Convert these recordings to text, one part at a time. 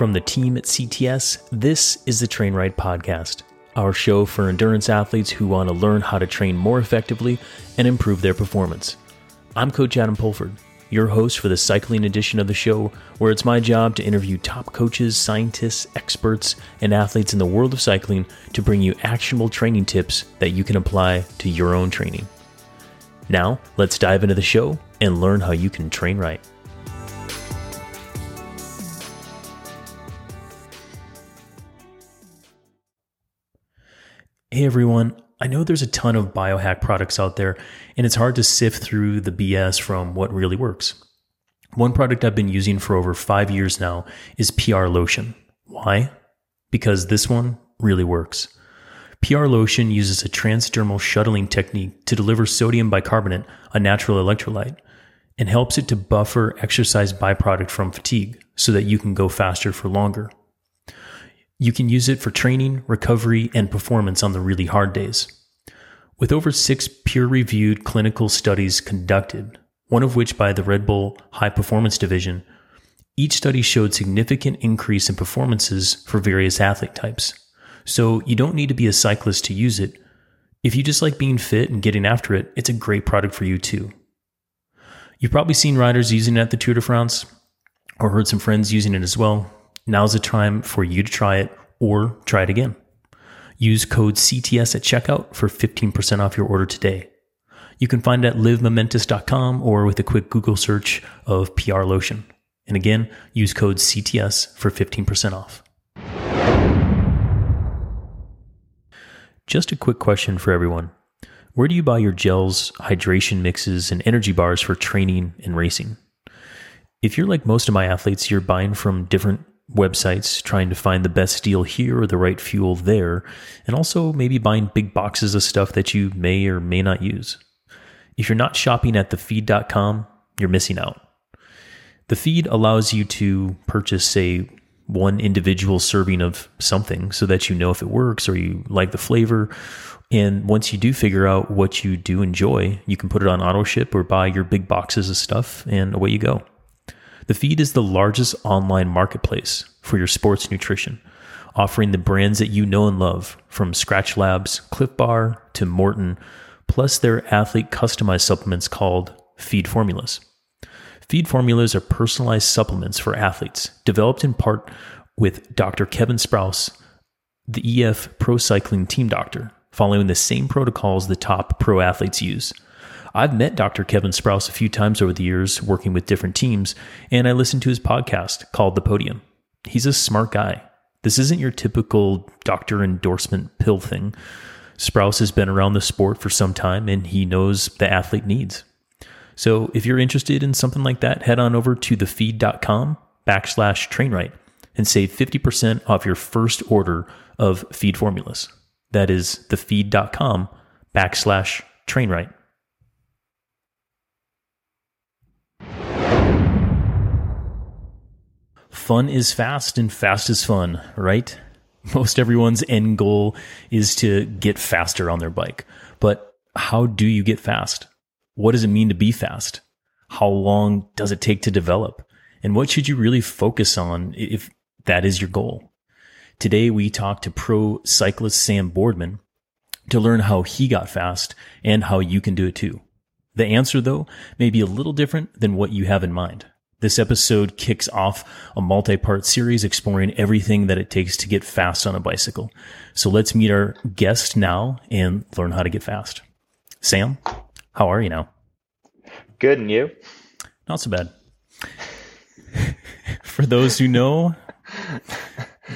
From the team at CTS, this is the Train Right Podcast, our show for endurance athletes who want to learn how to train more effectively and improve their performance. I'm Coach Adam Pulford, your host for the cycling edition of the show, where it's my job to interview top coaches, scientists, experts, and athletes in the world of cycling to bring you actionable training tips that you can apply to your own training. Now, let's dive into the show and learn how you can train right. Hey everyone, I know there's a ton of biohack products out there, and it's hard to sift through the BS from what really works. One product I've been using for over five years now is PR Lotion. Why? Because this one really works. PR Lotion uses a transdermal shuttling technique to deliver sodium bicarbonate, a natural electrolyte, and helps it to buffer exercise byproduct from fatigue so that you can go faster for longer. You can use it for training, recovery, and performance on the really hard days. With over six peer reviewed clinical studies conducted, one of which by the Red Bull High Performance Division, each study showed significant increase in performances for various athlete types. So you don't need to be a cyclist to use it. If you just like being fit and getting after it, it's a great product for you too. You've probably seen riders using it at the Tour de France or heard some friends using it as well. Now's the time for you to try it or try it again. Use code CTS at checkout for 15% off your order today. You can find it at livemomentous.com or with a quick Google search of PR lotion. And again, use code CTS for 15% off. Just a quick question for everyone. Where do you buy your gels, hydration mixes, and energy bars for training and racing? If you're like most of my athletes, you're buying from different websites trying to find the best deal here or the right fuel there, and also maybe buying big boxes of stuff that you may or may not use. If you're not shopping at thefeed.com, you're missing out. The feed allows you to purchase, say, one individual serving of something so that you know if it works or you like the flavor. And once you do figure out what you do enjoy, you can put it on auto ship or buy your big boxes of stuff and away you go. The feed is the largest online marketplace for your sports nutrition, offering the brands that you know and love from Scratch Labs, Clif Bar to Maurten, plus their athlete customized supplements called Feed Formulas. Feed formulas are personalized supplements for athletes, developed in part with Dr. Kevin Sprouse, the EF Pro Cycling team doctor, following the same protocols the top pro athletes use. I've met Dr. Kevin Sprouse a few times over the years working with different teams, and I listened to his podcast called The Podium. He's a smart guy. This isn't your typical doctor endorsement pill thing. Sprouse has been around the sport for some time and he knows the athlete needs. So if you're interested in something like that, head on over to thefeed.com backslash trainright and save 50% off your first order of feed formulas. That is thefeed.com backslash trainright. Fun is fast and fast is fun, right? Most everyone's end goal is to get faster on their bike. But how do you get fast? What does it mean to be fast? How long does it take to develop? And what should you really focus on if that is your goal? Today we talk to pro cyclist Sam Boardman to learn how he got fast and how you can do it too. The answer though may be a little different than what you have in mind. This episode kicks off a multi part series exploring everything that it takes to get fast on a bicycle. So let's meet our guest now and learn how to get fast. Sam, how are you now? Good, and you? Not so bad. For those who know,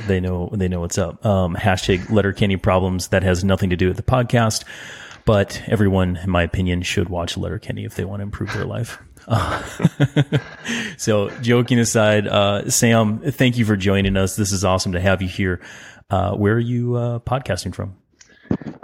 they know they know what's up. Um, hashtag Letterkenny problems that has nothing to do with the podcast, but everyone, in my opinion, should watch Letterkenny if they want to improve their life. Uh, so, joking aside, uh, Sam, thank you for joining us. This is awesome to have you here. Uh, where are you uh, podcasting from?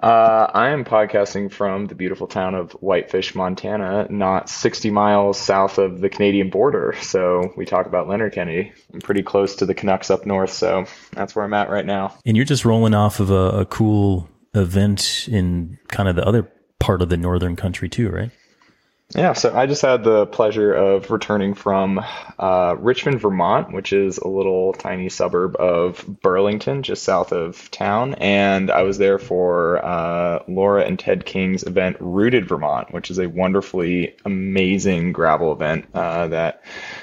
Uh, I am podcasting from the beautiful town of Whitefish, Montana, not 60 miles south of the Canadian border. So we talk about Letterkenny. I'm pretty close to the Canucks up north, so that's where I'm at right now. And you're just rolling off of a, a cool event in kind of the other part of the northern country too, right? Yeah, so I just had the pleasure of returning from uh, Richmond, Vermont, which is a little tiny suburb of Burlington, just south of town. And I was there for uh, Laura and Ted King's event, Rooted Vermont, which is a wonderfully amazing gravel event uh, that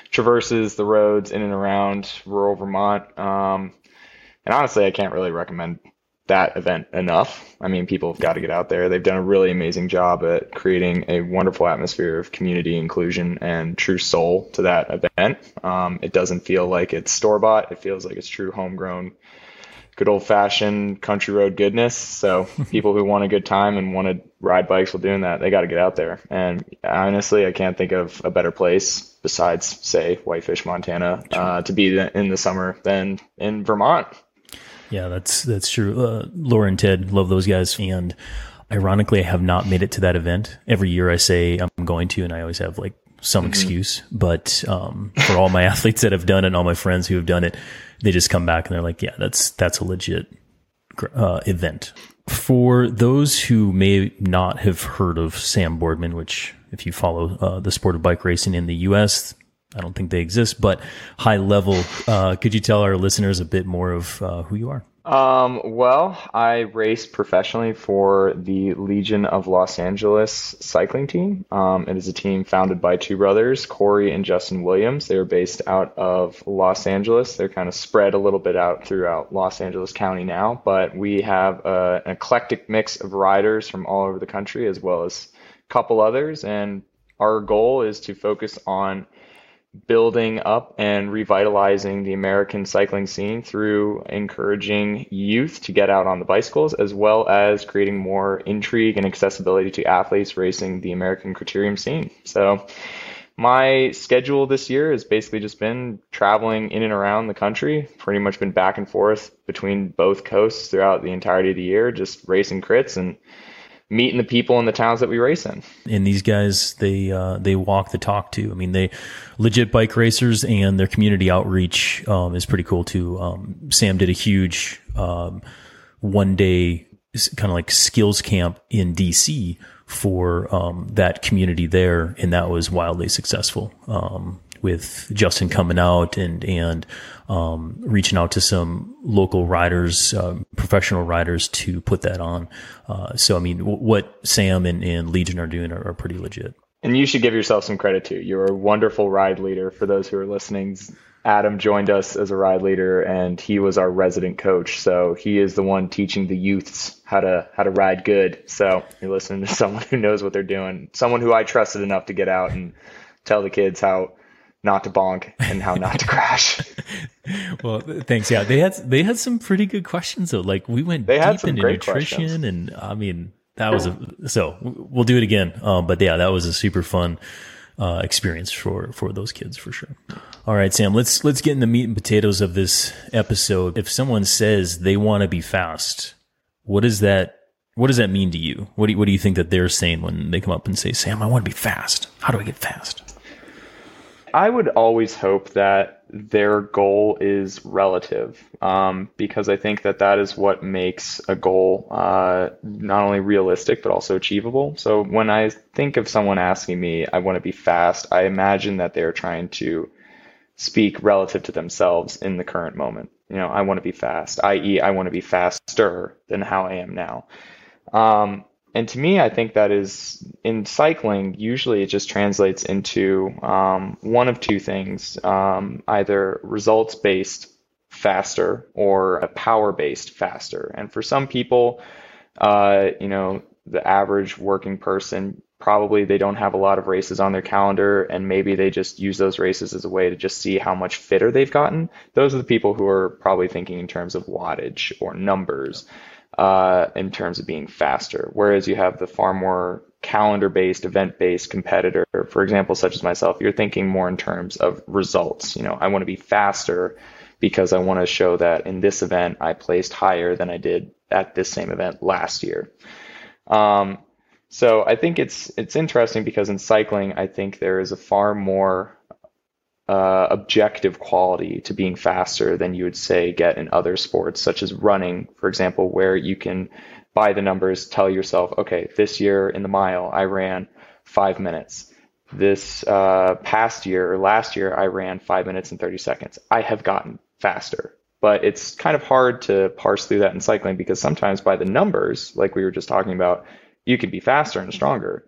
traverses the roads in and around rural Vermont. Um, and honestly, I can't really recommend that event enough. I mean, people have got to get out there. They've done a really amazing job at creating a wonderful atmosphere of community inclusion and true soul to that event. Um, it doesn't feel like it's store bought. It feels like it's true homegrown, good old fashioned country road goodness. So people who want a good time and want to ride bikes while doing that, they got to get out there. And honestly, I can't think of a better place besides, say, Whitefish, Montana, uh, to be in the summer than in Vermont. Yeah, that's that's true. Uh, Laura and Ted love those guys, and ironically, I have not made it to that event. Every year, I say I'm going to, and I always have like some mm-hmm. excuse. But um, for all my athletes that have done it, and all my friends who have done it, they just come back and they're like, "Yeah, that's that's a legit uh, event." For those who may not have heard of Sam Boardman, which if you follow uh, the sport of bike racing in the U.S., I don't think they exist, but high level. Uh, could you tell our listeners a bit more of uh, who you are? Um, well, I race professionally for the Legion of Los Angeles cycling team. Um, it is a team founded by two brothers, Corey and Justin Williams. They are based out of Los Angeles. They're kind of spread a little bit out throughout Los Angeles County now, but we have uh, an eclectic mix of riders from all over the country as well as a couple others. And our goal is to focus on building up and revitalizing the American cycling scene through encouraging youth to get out on the bicycles, as well as creating more intrigue and accessibility to athletes racing the American criterium scene. So, my schedule this year has basically just been traveling in and around the country, pretty much been back and forth between both coasts throughout the entirety of the year, just racing crits and meeting the people in the towns that we race in. And these guys, they uh, they walk the talk too. I mean, they legit bike racers, and their community outreach um, is pretty cool too. Um, Sam did a huge um, one day kind of like skills camp in DC for um, that community there, and that was wildly successful. Um, with Justin coming out and and um, reaching out to some local riders, um, professional riders to put that on. Uh, so, I mean, w- what Sam and, and Legion are doing are, are, pretty legit. And you should give yourself some credit too. You're a wonderful ride leader. For those who are listening, Adam joined us as a ride leader, and he was our resident coach. So he is the one teaching the youths how to how to ride good. So you're listening to someone who knows what they're doing, someone who I trusted enough to get out and tell the kids how not to bonk and how not to crash. well, thanks. Yeah, they had they had some pretty good questions though. Like we went they deep into nutrition, questions. and I mean that was a so we'll do it again. Um, but yeah, that was a super fun uh, experience for for those kids for sure. All right, Sam, let's let's get in the meat and potatoes of this episode. If someone says they want to be fast, what does that what does that mean to you? What do you, what do you think that they're saying when they come up and say, "Sam, I want to be fast. How do I get fast?" I would always hope that their goal is relative um, because I think that that is what makes a goal uh, not only realistic but also achievable. So when I think of someone asking me, I want to be fast, I imagine that they're trying to speak relative to themselves in the current moment. You know, I want to be fast, i.e., I want to be faster than how I am now. Um, and to me, I think that is in cycling, usually it just translates into um, one of two things um, either results based faster or a power based faster. And for some people, uh, you know, the average working person probably they don't have a lot of races on their calendar and maybe they just use those races as a way to just see how much fitter they've gotten. Those are the people who are probably thinking in terms of wattage or numbers uh, in terms of being faster. Whereas you have the far more calendar based, event based competitor, for example, such as myself, you're thinking more in terms of results. You know, I want to be faster because I want to show that in this event I placed higher than I did at this same event last year. Um, so I think it's it's interesting because in cycling, I think there is a far more uh, objective quality to being faster than you would say get in other sports, such as running, for example, where you can by the numbers tell yourself, okay, this year in the mile I ran five minutes. this uh, past year or last year, I ran five minutes and 30 seconds. I have gotten faster, but it's kind of hard to parse through that in cycling because sometimes by the numbers, like we were just talking about, you could be faster and stronger,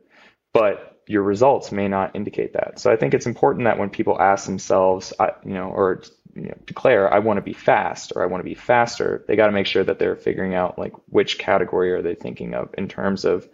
but your results may not indicate that. So I think it's important that when people ask themselves, you know, or you know, declare, I want to be fast or I want to be faster, they got to make sure that they're figuring out like which category are they thinking of in terms of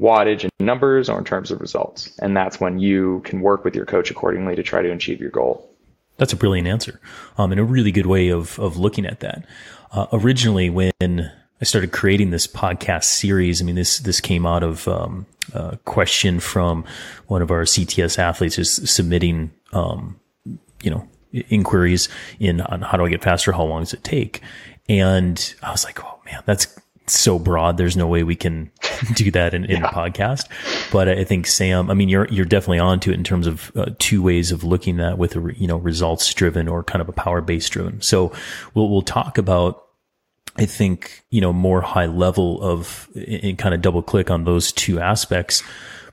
wattage and numbers or in terms of results. And that's when you can work with your coach accordingly to try to achieve your goal. That's a brilliant answer, um, and a really good way of of looking at that. Uh, originally, when I started creating this podcast series, I mean this this came out of um, a question from one of our CTS athletes is submitting, um, you know, inquiries in on how do I get faster, how long does it take, and I was like, oh man, that's so broad. There's no way we can do that in, in yeah. a podcast. But I think Sam, I mean, you're you're definitely onto it in terms of uh, two ways of looking at with a you know results driven or kind of a power based driven. So we'll we'll talk about. I think you know more high level of and kind of double click on those two aspects.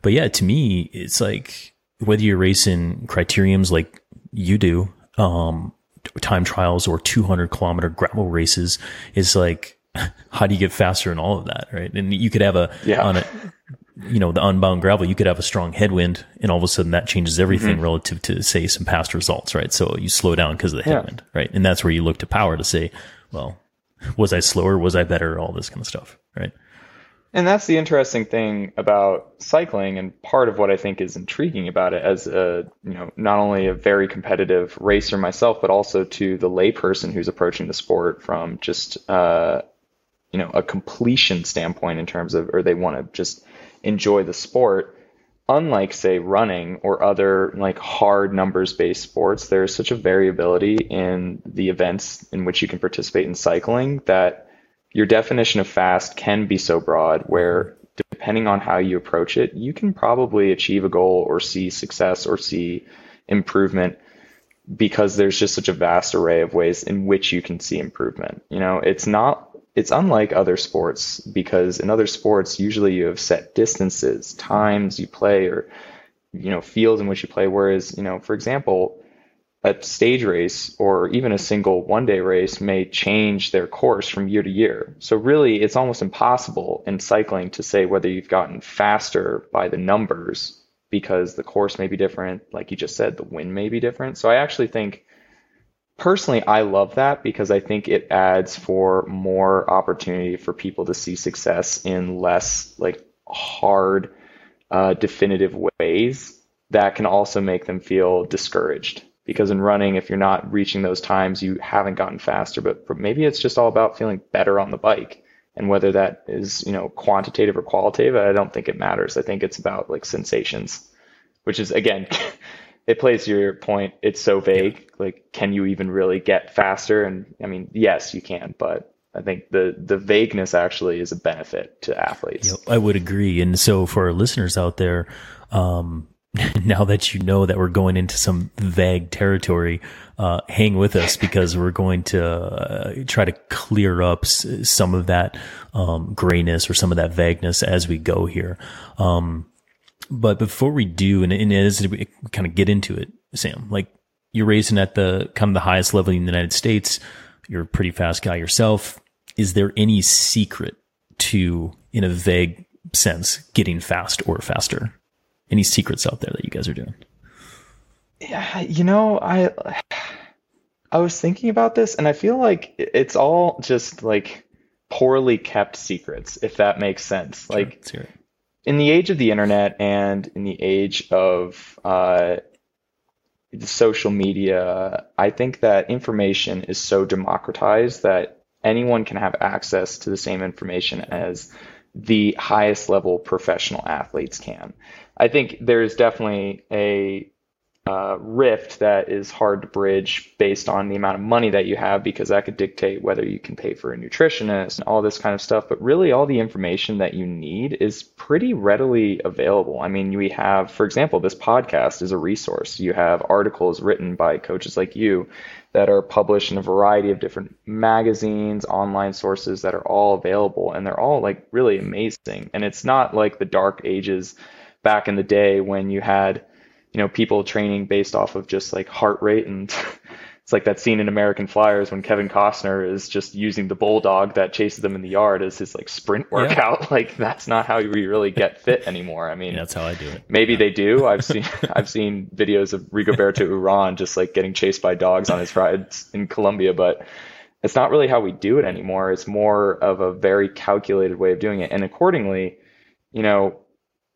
But yeah, to me, it's like whether you're racing criteriums like you do, um, time trials or 200 kilometer gravel races, is like how do you get faster in all of that, right? And you could have a yeah. on a you know the unbound gravel, you could have a strong headwind, and all of a sudden that changes everything mm-hmm. relative to say some past results, right? So you slow down because of the headwind, yeah. right? And that's where you look to power to say, well, was I slower? Was I better? All this kind of stuff, right? And that's the interesting thing about cycling, and part of what I think is intriguing about it, as a you know not only a very competitive racer myself, but also to the layperson who's approaching the sport from just uh, you know a completion standpoint in terms of or they want to just enjoy the sport unlike say running or other like hard numbers based sports there's such a variability in the events in which you can participate in cycling that your definition of fast can be so broad where depending on how you approach it you can probably achieve a goal or see success or see improvement because there's just such a vast array of ways in which you can see improvement. You know it's not it's unlike other sports because in other sports usually you have set distances, times you play, or you know fields in which you play. Whereas you know, for example, a stage race or even a single one day race may change their course from year to year. So really, it's almost impossible in cycling to say whether you've gotten faster by the numbers because the course may be different. Like you just said, the wind may be different. So I actually think personally, I love that because I think it adds for more opportunity for people to see success in less like hard, uh, definitive ways that can also make them feel discouraged. Because in running, if you're not reaching those times, you haven't gotten faster. But maybe it's just all about feeling better on the bike. And whether that is, you know, quantitative or qualitative, I don't think it matters. I think it's about like sensations, which is again it plays to your point. It's so vague. Like, can you even really get faster? And I mean, yes, you can, but I think the the vagueness actually is a benefit to athletes. Yep, I would agree. And so for our listeners out there, um, now that you know that we're going into some vague territory, uh, hang with us because we're going to uh, try to clear up s- some of that um, grayness or some of that vagueness as we go here. Um, but before we do, and, and as we kind of get into it, Sam, like you're racing at the kind of the highest level in the United States. You're a pretty fast guy yourself. Is there any secret to, in a vague sense, getting fast or faster? Any secrets out there that you guys are doing? Yeah, you know, I I was thinking about this, and I feel like it's all just like poorly kept secrets, if that makes sense. Sure, like in the age of the internet and in the age of uh, social media, I think that information is so democratized that anyone can have access to the same information as the highest level professional athletes can. I think there's definitely a uh, rift that is hard to bridge based on the amount of money that you have because that could dictate whether you can pay for a nutritionist and all this kind of stuff. But really, all the information that you need is pretty readily available. I mean, we have, for example, this podcast is a resource. You have articles written by coaches like you that are published in a variety of different magazines, online sources that are all available, and they're all like really amazing. And it's not like the dark ages back in the day when you had you know, people training based off of just like heart rate and it's like that scene in American Flyers when Kevin Costner is just using the bulldog that chases them in the yard as his like sprint workout. Yeah. Like that's not how we really get fit anymore. I mean, yeah, that's how I do it. Maybe yeah. they do. I've seen I've seen videos of Rigoberto Uran just like getting chased by dogs on his rides in Colombia, but it's not really how we do it anymore. It's more of a very calculated way of doing it, and accordingly, you know,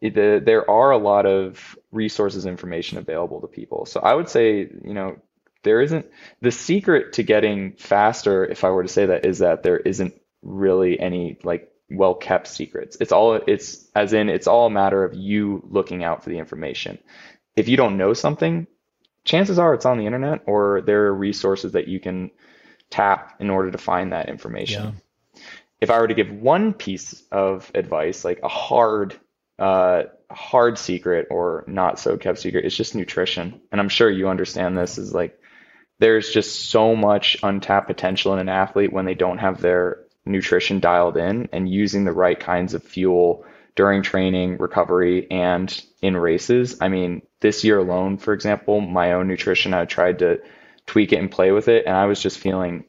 the, there are a lot of resources information available to people. So I would say, you know, there isn't the secret to getting faster, if I were to say that, is that there isn't really any like well kept secrets. It's all it's as in it's all a matter of you looking out for the information. If you don't know something, chances are it's on the internet or there are resources that you can tap in order to find that information. Yeah. If I were to give one piece of advice, like a hard uh, hard secret or not so kept secret, it's just nutrition. And I'm sure you understand this is like there's just so much untapped potential in an athlete when they don't have their nutrition dialed in and using the right kinds of fuel during training, recovery, and in races. I mean, this year alone, for example, my own nutrition, I tried to tweak it and play with it, and I was just feeling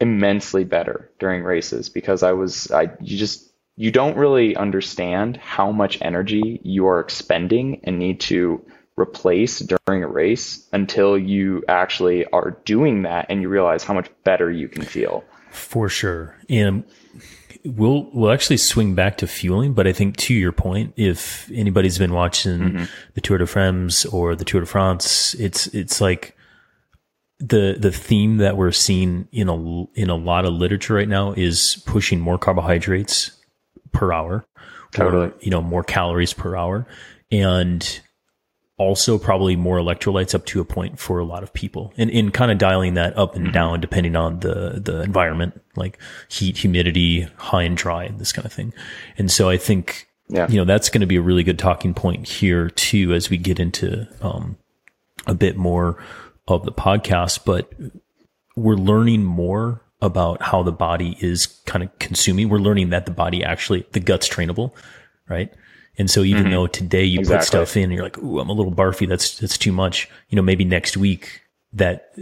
immensely better during races because I was, I, you just, you don't really understand how much energy you are expending and need to replace during a race until you actually are doing that and you realize how much better you can feel. For sure. And we'll we'll actually swing back to fueling, but I think to your point, if anybody's been watching mm-hmm. the Tour de France or the Tour de France, it's it's like the the theme that we're seeing in a in a lot of literature right now is pushing more carbohydrates per hour, totally. or you know more calories per hour, and also probably more electrolytes up to a point for a lot of people and in kind of dialing that up and mm-hmm. down depending on the the environment like heat humidity high and dry and this kind of thing and so i think yeah. you know that's going to be a really good talking point here too as we get into um, a bit more of the podcast but we're learning more about how the body is kind of consuming we're learning that the body actually the gut's trainable right and so even mm-hmm. though today you exactly. put stuff in, you're like, "Ooh, I'm a little barfy. That's that's too much." You know, maybe next week that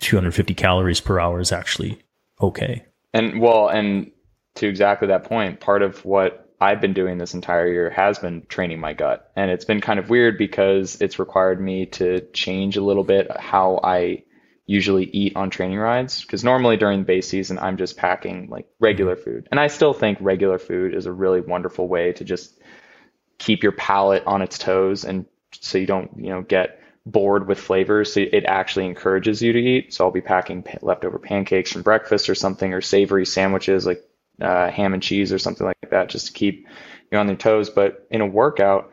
250 calories per hour is actually okay. And well, and to exactly that point, part of what I've been doing this entire year has been training my gut. And it's been kind of weird because it's required me to change a little bit how I usually eat on training rides. Because normally during base season, I'm just packing like regular food. And I still think regular food is a really wonderful way to just keep your palate on its toes and so you don't, you know, get bored with flavors. So it actually encourages you to eat. So I'll be packing pa- leftover pancakes from breakfast or something, or savory sandwiches like uh, ham and cheese or something like that, just to keep you on their toes. But in a workout,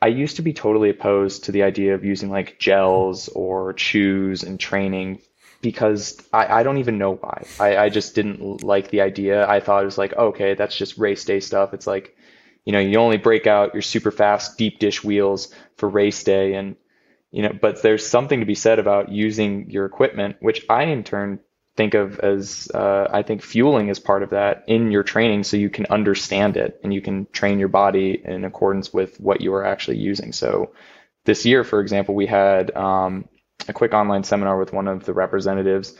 I used to be totally opposed to the idea of using like gels or chews in training because I, I don't even know why. I, I just didn't like the idea. I thought it was like, okay, that's just race day stuff. It's like you know, you only break out your super fast deep dish wheels for race day and you know, but there's something to be said about using your equipment, which I in turn think of as uh, I think fueling is part of that in your training so you can understand it and you can train your body in accordance with what you are actually using. So this year, for example, we had um, a quick online seminar with one of the representatives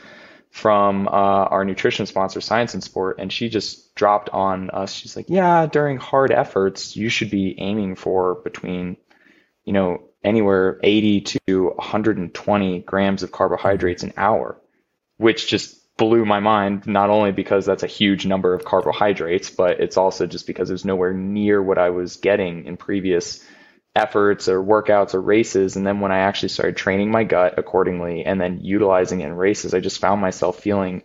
from uh, our nutrition sponsor, Science in Sport, and she just dropped on us. She's like, "Yeah, during hard efforts, you should be aiming for between, you know, anywhere 80 to 120 grams of carbohydrates an hour," which just blew my mind. Not only because that's a huge number of carbohydrates, but it's also just because it was nowhere near what I was getting in previous efforts or workouts or races. And then when I actually started training my gut accordingly and then utilizing it in races, I just found myself feeling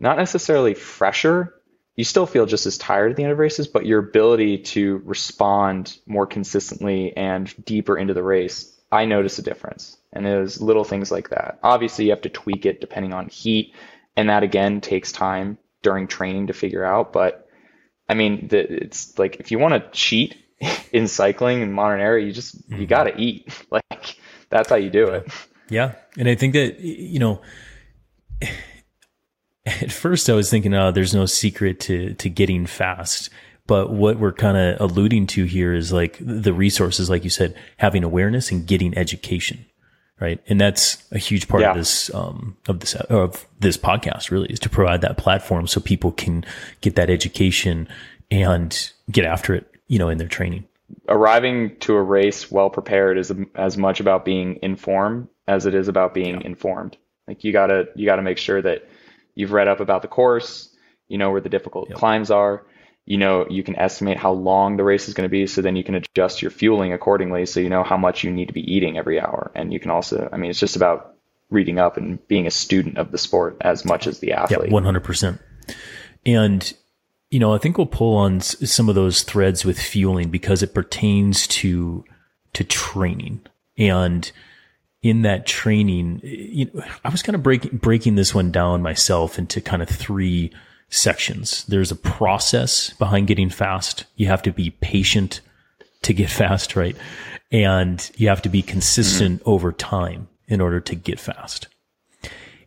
not necessarily fresher. You still feel just as tired at the end of races, but your ability to respond more consistently and deeper into the race, I noticed a difference. And it was little things like that. Obviously, you have to tweak it depending on heat. And that again takes time during training to figure out. But I mean, the, it's like if you want to cheat in cycling in modern era, you just mm-hmm. you got to eat. Like that's how you do it. Yeah, and I think that you know. At first, I was thinking, "Oh, there's no secret to to getting fast," But what we're kind of alluding to here is like the resources, like you said, having awareness and getting education, right? And that's a huge part Yeah. of this um, of this of this podcast. Really, is to provide that platform so people can get that education and get after it, you know, in their training. arriving to a race well prepared is as much about being informed as it is about being informed. Like you gotta you gotta make sure that you've read up about the course, you know where the difficult climbs are, you know you can estimate how long the race is going to be, so then you can adjust your fueling accordingly, so you know how much you need to be eating every hour, and you can also, I mean, it's just about reading up and being a student of the sport as much as the athlete Yeah, athlete. one hundred percent. And you know, I think we'll pull on some of those threads with fueling because it pertains to to training. And in that training, you know, I was kind of breaking breaking this one down myself into kind of three sections. There's a process behind getting fast. You have to be patient to get fast, right? And you have to be consistent mm-hmm. over time in order to get fast.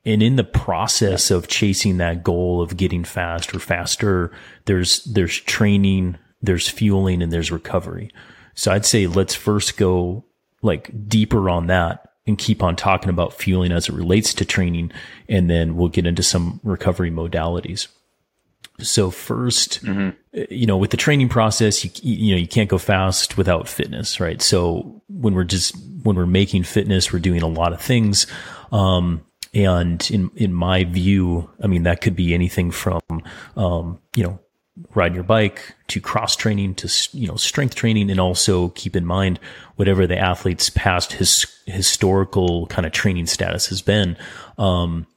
And in the process of chasing that goal of getting fast or faster, there's, there's training, there's fueling and there's recovery. So I'd say let's first go like deeper on that and keep on talking about fueling as it relates to training. And then we'll get into some recovery modalities. So 1st you know, with the training process, you you know you can't go fast without fitness, right? So when we're just when we're making fitness, we're doing a lot of things. Um, and in in my view, I mean that could be anything from um, you know riding your bike to cross training to you know strength training, and also keep in mind whatever the athlete's past his historical kind of training status has been. Um,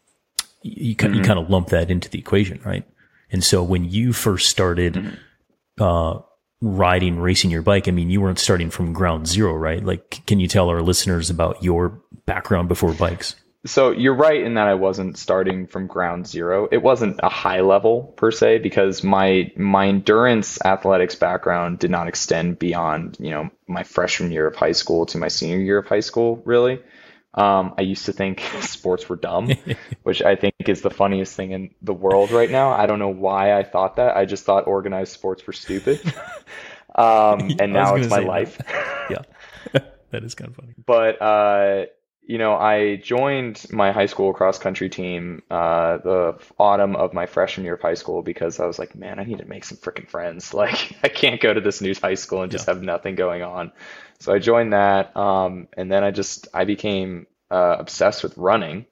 you, kind you kind of lump that into the equation, right? And so when you first started uh, riding, racing your bike, I mean, you weren't starting from ground zero, right? Like, can you tell our listeners about your background before bikes? So you're right in that I wasn't starting from ground zero. It wasn't a high level per se because my my endurance athletics background did not extend beyond, you know, my freshman year of high school to my senior year of high school, really. Um, I used to think sports were dumb, which I think is the funniest thing in the world right now. I don't know why I thought that. I just thought organized sports were stupid. um, and now it's my say that. life. Yeah, that is kind of funny. but uh, you know, I joined my high school cross country team uh, the autumn of my freshman year of high school because I was like, man, I need to make some freaking friends. Like, I can't go to this new high school and just Yeah. have nothing going on. So I joined that, um, and then I just I became uh, obsessed with running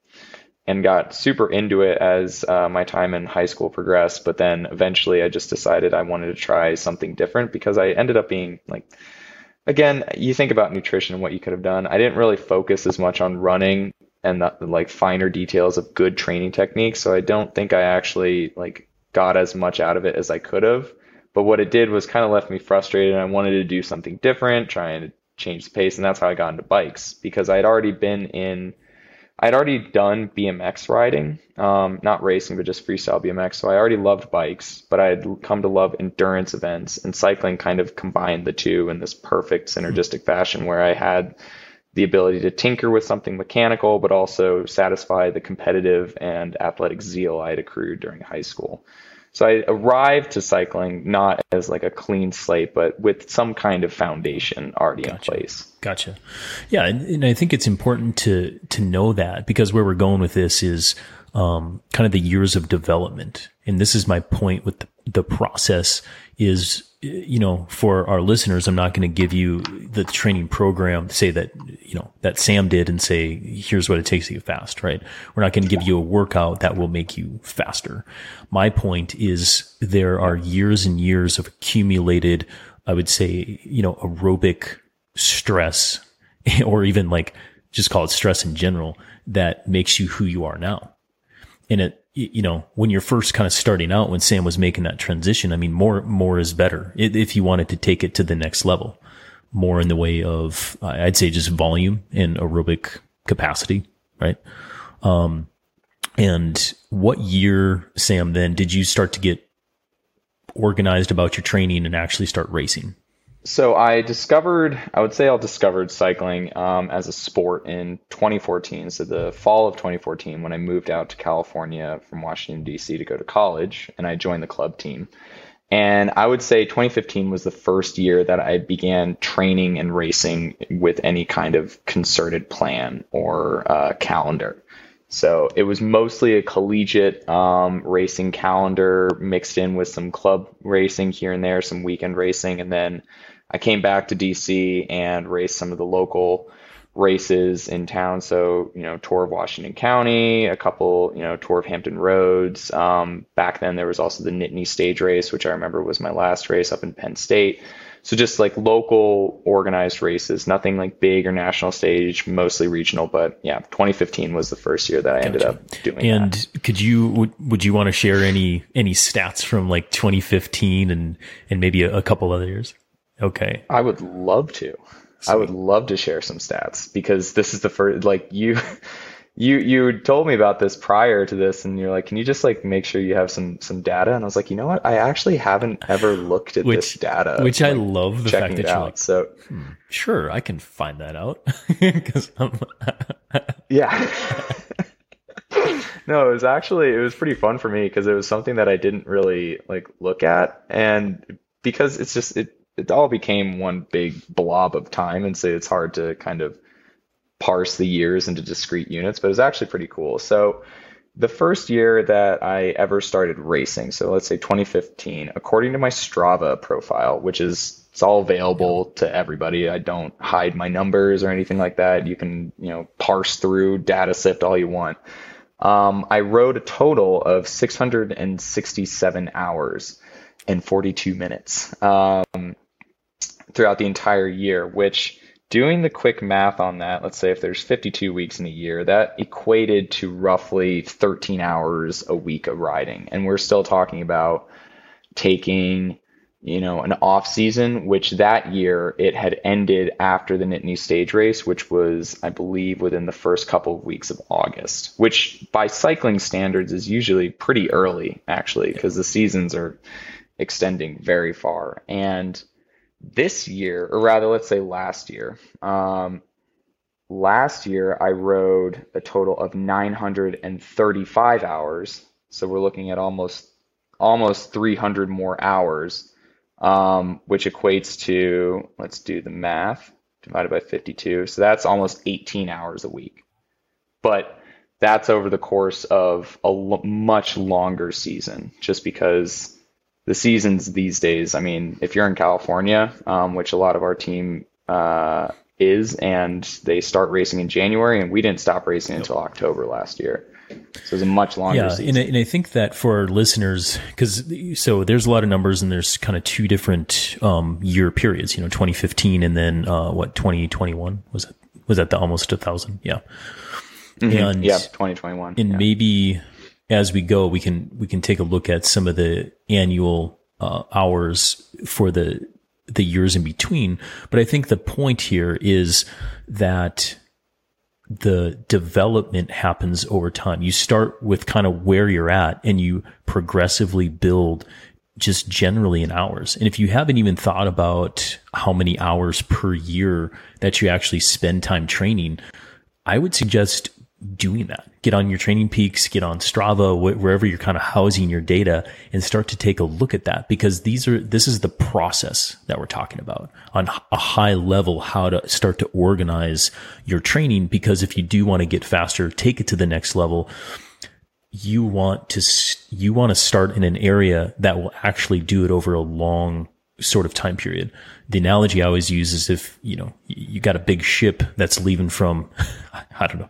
and got super into it as uh, my time in high school progressed. But then eventually, I just decided I wanted to try something different because I ended up being like again, you think about nutrition and what you could have done. I didn't really focus as much on running and the like finer details of good training techniques, so I don't think I actually like got as much out of it as I could have. But what it did was kind of left me frustrated and I wanted to do something different, trying to change the pace, and that's how I got into bikes because I had already been in I'd already done BMX riding, um, not racing, but just freestyle BMX. So I already loved bikes, but I had come to love endurance events, and cycling kind of combined the two in this perfect synergistic fashion where I had the ability to tinker with something mechanical, but also satisfy the competitive and athletic zeal I had accrued during high school. So I arrived to cycling not as like a clean slate, but with some kind of foundation already in place. Gotcha. Yeah, and, and I think it's important to to know that because where we're going with this is um, kind of the years of development, and this is my point with the, the process. Is you know for our listeners, I'm not going to give you the training program to say that you know that Sam did and say here's what it takes to get fast. Right? We're not going to give you a workout that will make you faster. My point is there are years and years of accumulated, I would say, you know, aerobic stress or even like just call it stress in general that makes you who you are now. And it, you know, when you're first kind of starting out, when Sam was making that transition, I mean, more, more is better if you wanted to take it to the next level, more in the way of, I'd say just volume and aerobic capacity, right? Um, and what year, Sam, then did you start to get organized about your training and actually start racing? So I discovered, I would say I'll discovered cycling um, as a sport in 2014. So the fall of 2014, when I moved out to California from Washington D.C. to go to college, and I joined the club team. And I would say 2015 was the first year that I began training and racing with any kind of concerted plan or uh, calendar. So it was mostly a collegiate um, racing calendar mixed in with some club racing here and there, some weekend racing. And then I came back to DC and raced some of the local races in town. So, you know, tour of Washington County, a couple, you know, tour of Hampton Roads. Um, back then, there was also the Nittany stage race, which I remember was my last race up in Penn State. So just like local organized races, nothing like big or national stage, mostly regional. But yeah, 2015 was the first year that I gotcha. ended up doing. It. And that. could you would, would you want to share any any stats from like 2015 and and maybe a, a couple other years? Okay, I would love to. I would love to share some stats because this is the first like you you you told me about this prior to this and you're like can you just like make sure you have some some data? And I was like you know what? I actually haven't ever looked at which, this data which like, I love the fact that you're out. like so hmm, sure I can find that out. Cuz yeah. No it was actually it was pretty fun for me because it was something that I didn't really like look at and because it's just it it all became one big blob of time, and so it's hard to kind of parse the years into discrete units, but it's actually pretty cool. So the first year that I ever started racing, so let's say 2015, according to my Strava profile, which is it's all available to everybody. I don't hide my numbers or anything like that. You can, you know, parse through, data sift all you want. Um, I rode a total of 667 hours and 42 minutes. Um, throughout the entire year, which doing the quick math on that, let's say if there's 52 weeks in a year, that equated to roughly 13 hours a week of riding. And we're still talking about taking, you know, an off season, which that year it had ended after the Nittany stage race, which was, I believe, within the first couple of weeks of August, which by cycling standards is usually pretty early, actually, because the seasons are extending very far. And this year, or rather, let's say last year, um, last year I rode a total of 935 hours. So we're looking at almost almost 300 more hours, um, which equates to let's do the math divided by 52. So that's almost 18 hours a week. But that's over the course of a much longer season, just because the seasons these days. I mean, if you're in California, um, which a lot of our team uh, is, and they start racing in January, and we didn't stop racing until October last year. So it's a much longer. Yeah, season. and I, and I think that for our listeners, because so there's a lot of numbers, and there's kind of two different um, year periods. You know, 2015, and then uh, what 2021 was it? Was that the almost a thousand? Yeah. Mm-hmm. And yeah, 2021. And yeah. maybe as we go, we can we can take a look at some of the annual uh, hours for the the years in between. But I think the point here is that the development happens over time. You start with kind of where you're at and you progressively build just generally in hours. And if you haven't even thought about how many hours per year that you actually spend time training, I would suggest doing that. Get on your TrainingPeaks, get on Strava, wh- wherever you're kind of housing your data and start to take a look at that because these are, this is the process that we're talking about on a high level, how to start to organize your training. Because if you do want to get faster, take it to the next level. You want to, you want to start in an area that will actually do it over a long sort of time period. The analogy I always use is if, you know, you got a big ship that's leaving from, I don't know,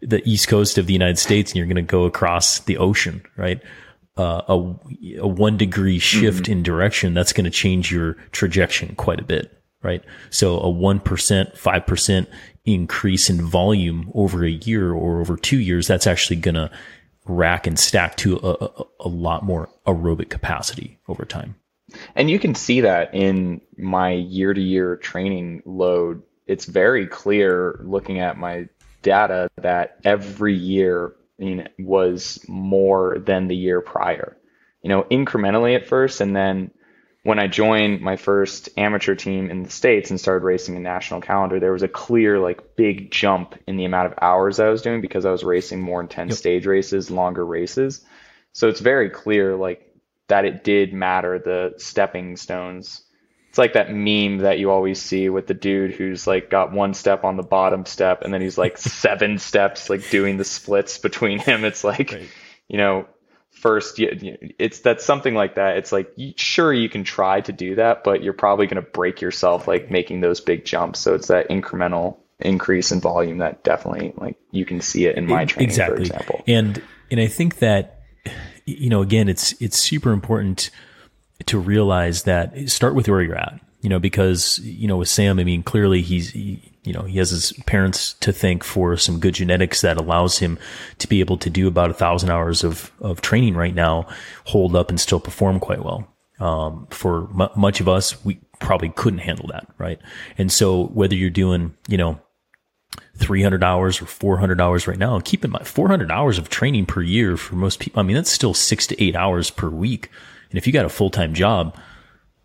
the east coast of the United States and you're going to go across the ocean, right? Uh, a, a one degree shift mm-hmm. in direction, that's going to change your trajectory quite a bit, right? So a 1%, 5% increase in volume over a year or over two years, that's actually going to rack and stack to a, a, a lot more aerobic capacity over time. And you can see that in my year to year training load. It's very clear looking at my data that every year you know, was more than the year prior. You know, incrementally at first, and then when I joined my first amateur team in the States and started racing a national calendar, there was a clear, like, big jump in the amount of hours I was doing because I was racing more intense yep. stage races, longer races. So it's very clear, like, that it did matter the stepping stones. It's like that meme that you always see with the dude who's like got one step on the bottom step and then he's like seven steps like doing the splits between him. It's like, right. you know, first it's that's something like that it's like sure you can try to do that but you're probably going to break yourself like making those big jumps so it's that incremental increase in volume that definitely like you can see it in my training exactly. for example and and i think that you know again it's it's super important to realize that start with where you're at you know because you know with sam i mean clearly he's he, you know, he has his parents to thank for some good genetics that allows him to be able to do about a thousand hours of, of training right now, hold up and still perform quite well. Um, for m- much of us, we probably couldn't handle that, right? And so whether you're doing, you know, 300 hours or 400 hours right now, keep in mind 400 hours of training per year for most people. I mean, that's still six to eight hours per week. And if you got a full time job,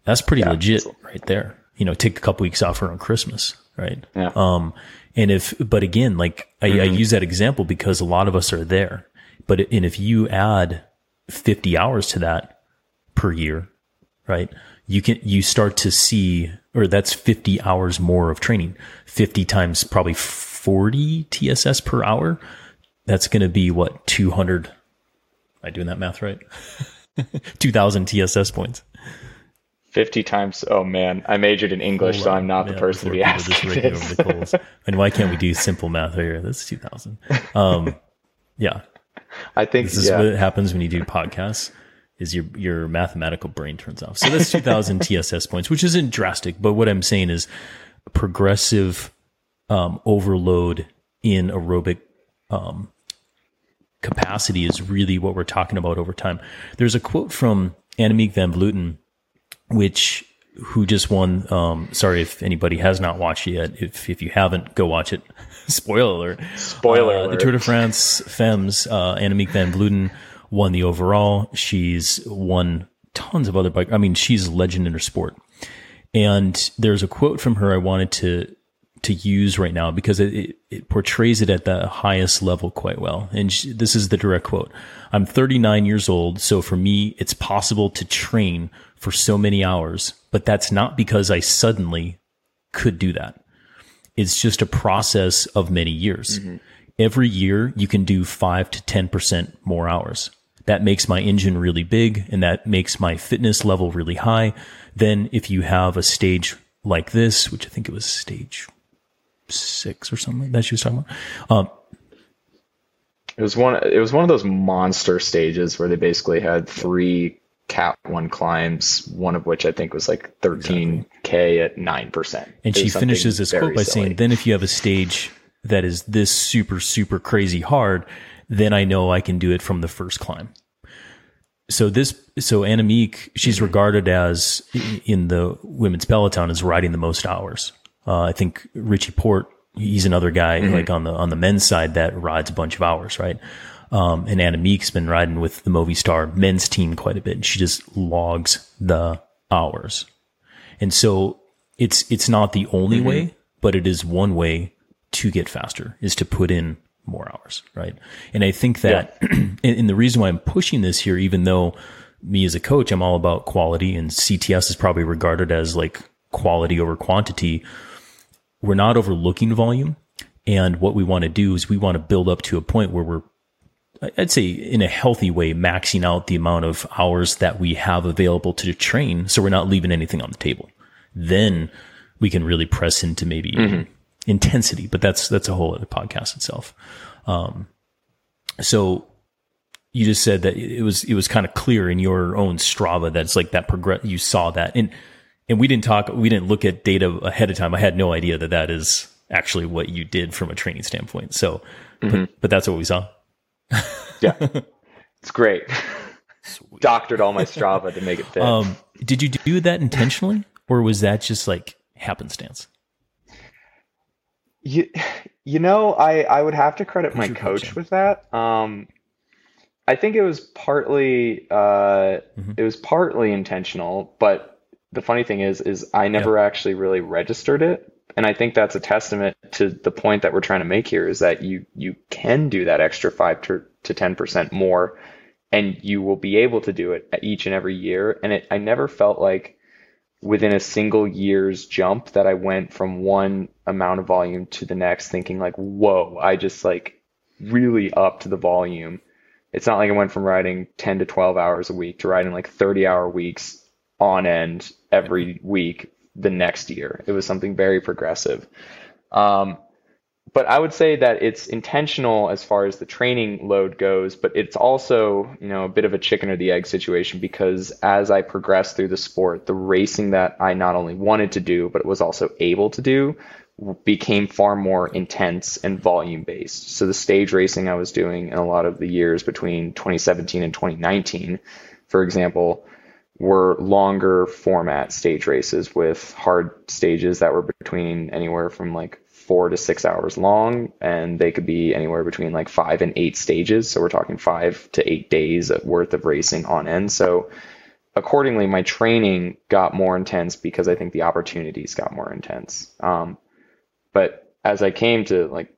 that's pretty yeah, legit right there. You know, take a couple weeks off around Christmas right? Yeah. Um, and if, but again, like I, mm-hmm. I use that example because a lot of us are there. But and if you add 50 hours to that per year, right? You can you start to see, or that's 50 hours more of training. 50 times probably 40 TSS per hour. That's going to be what 200. Am I doing that math right? 2000 TSS points. 50 times. Oh man, I majored in English, so I'm not the person to be asking this. and why can't we do simple math here? That's 2000. Um, yeah. I think this is yeah. what happens when you do podcasts is your, your mathematical brain turns off. So that's 2000 TSS points, which isn't drastic, but what I'm saying is progressive, um, overload in aerobic, um, capacity is really what we're talking about over time. There's a quote from Annemiek van Vleuten which who just won. Um, sorry if anybody has not watched it yet. If if you haven't, go watch it. Spoiler alert! Spoiler uh, alert! The Tour de France Femmes, uh, Annemiek van Vleuten won the overall. She's won tons of other bike. I mean, she's a legend in her sport. And there's a quote from her I wanted to to use right now because it, it, it portrays it at the highest level quite well. And she, this is the direct quote. I'm 39 years old, so for me, it's possible to train for so many hours, but that's not because I suddenly could do that. It's just a process of many years. Mm-hmm. Every year you can do five to 10% more hours. That makes my engine really big and that makes my fitness level really high. Then if you have a stage like this, which I think it was stage six or something that she was talking about, um, it was one. It was one of those monster stages where they basically had three cat one climbs, one of which I think was like 13k exactly. at nine percent. And she finishes this quote by silly. saying, "Then if you have a stage that is this super super crazy hard, then I know I can do it from the first climb." So this, so Annemiek, she's regarded as in the women's peloton as riding the most hours. Uh, I think Richie Porte, he's another guy mm-hmm. like on the on the men's side that rides a bunch of hours, right? Um, and Annemiek's been riding with the Movistar men's team quite a bit. And she just logs the hours. And so it's, it's not the only mm-hmm. way, but it is one way to get faster is to put in more hours. Right. And I think that, yeah. and, the reason why I'm pushing this here, even though me as a coach, I'm all about quality and CTS is probably regarded as like quality over quantity. We're not overlooking volume. And what we want to do is we want to build up to a point where we're I'd say in a healthy way, maxing out the amount of hours that we have available to train. So we're not leaving anything on the table. Then we can really press into maybe mm-hmm. Intensity, but that's, that's a whole other podcast itself. Um, so you just said that it was, it was kind of clear in your own Strava that it's like that progress, you saw that. And, and we didn't talk, we didn't look at data ahead of time. I had no idea that that is actually what you did from a training standpoint. So, mm-hmm. but, but that's what we saw yeah, it's great. Sweet. Doctored all my Strava to make it fit. Um, did you do that intentionally, or was that just like happenstance? You, you know, I I would have to credit my coach with that. Um, I think it was partly uh, mm-hmm. it was partly intentional, but the funny thing is, is I never yep. actually really registered it and I think that's a testament to the point that we're trying to make here is that you you can do that extra five to to ten percent more and you will be able to do it each and every year. And it, I never felt like within a single year's jump that I went from one amount of volume to the next thinking like, whoa, I just like really upped the volume. It's not like I went from riding 10 to 12 hours a week to riding like 30 hour weeks on end every week the next year. It was something very progressive. Um, but I would say that it's intentional as far as the training load goes, but it's also, you know, a bit of a chicken or the egg situation because as I progressed through the sport, the racing that I not only wanted to do, but was also able to do became far more intense and volume based. So the stage racing I was doing in a lot of the years between 2017 and 2019, for example, were longer format stage races with hard stages that were between anywhere from like four to six hours long, and they could be anywhere between like five and eight stages. So we're talking five to eight days worth of racing on end. So accordingly, my training got more intense because I think the opportunities got more intense. Um, but as I came to like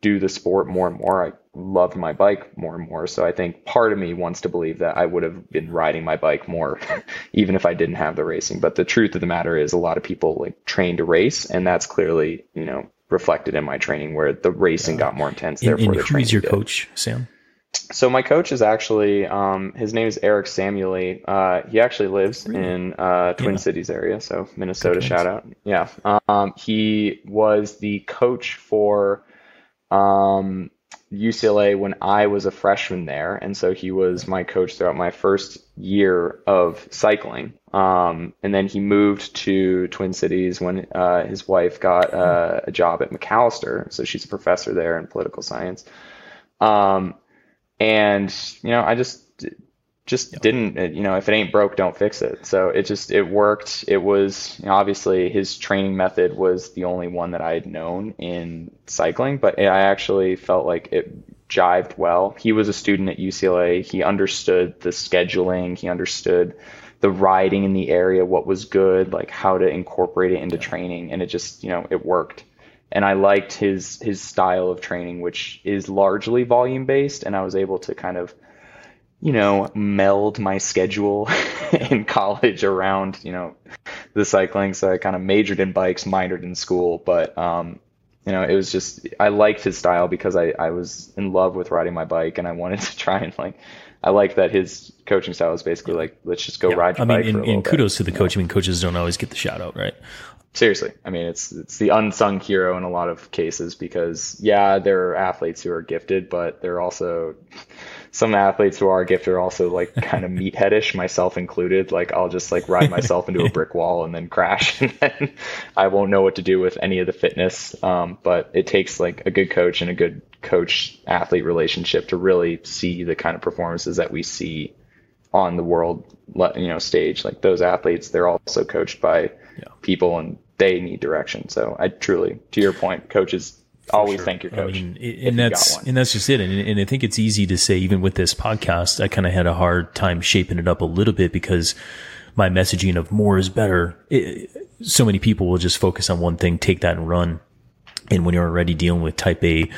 do the sport more and more, I loved my bike more and more. So I think part of me wants to believe that I would have been riding my bike more, even if I didn't have the racing. But the truth of the matter is, a lot of people like train to race, and that's clearly you know reflected in my training where the racing yeah. got more intense. Therefore, and, the who's your did. coach, Sam? So my coach is actually um, his name is Eric Samueli. Uh, he actually lives in uh, Twin yeah. Cities area, so Minnesota. Shout out, yeah. Um, he was the coach for um, UCLA when I was a freshman there, and so he was my coach throughout my first year of cycling. Um, and then he moved to Twin Cities when uh, his wife got uh, a job at Macalester, so she's a professor there in political science. Um, and you know, I just just yeah. didn't uh, you know if it ain't broke don't fix it. So it just it worked. It was you know, obviously his training method was the only one that i had known in cycling but i actually felt like it jived well. He was a student at ucla he understood the scheduling. He understood the riding in the area what was good like how to incorporate it into yeah. training. And it just you know it worked. And I liked his his style of training, which is largely volume based, and I was able to kind of you know, meld my schedule in college around, you know, the cycling. So I kind of majored in bikes, minored in school, but, um, you know, it was just, I liked his style because I, I was in love with riding my bike and I wanted to try and like, I like that his coaching style is basically like, let's just go yeah. ride your I mean, bike. and, kudos to the coach. I mean, coaches don't always get the shout out, right? Seriously. I mean, it's, it's the unsung hero in a lot of cases because yeah, there are athletes who are gifted, but they're also, some athletes who are gifted are also like kind of meatheadish, myself included. Like I'll just like ride myself into a brick wall and then crash, and then I won't know what to do with any of the fitness. Um, but it takes like a good coach and a good coach athlete relationship to really see the kind of performances that we see on the world you know stage. Like those athletes, they're also coached by yeah. people and they need direction. So I truly, to your point, coaches always sure. thank your coach. I mean, and that's and that's just it. And, and I think it's easy to say, even with this podcast, I kind of had a hard time shaping it up a little bit because my messaging of more is better. It, so many people will just focus on one thing, take that and run. And when you're already dealing with type A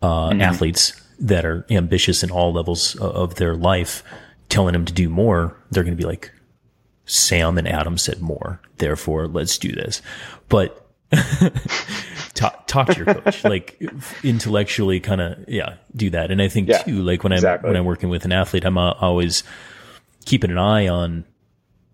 uh, mm-hmm. athletes that are ambitious in all levels of their life, telling them to do more, they're going to be like, Sam and Adam said more. Therefore, let's do this. But talk, talk to your coach, like intellectually kind of, yeah, do that. And I think yeah, too, like when. I'm, when I'm working with an athlete, I'm uh, always keeping an eye on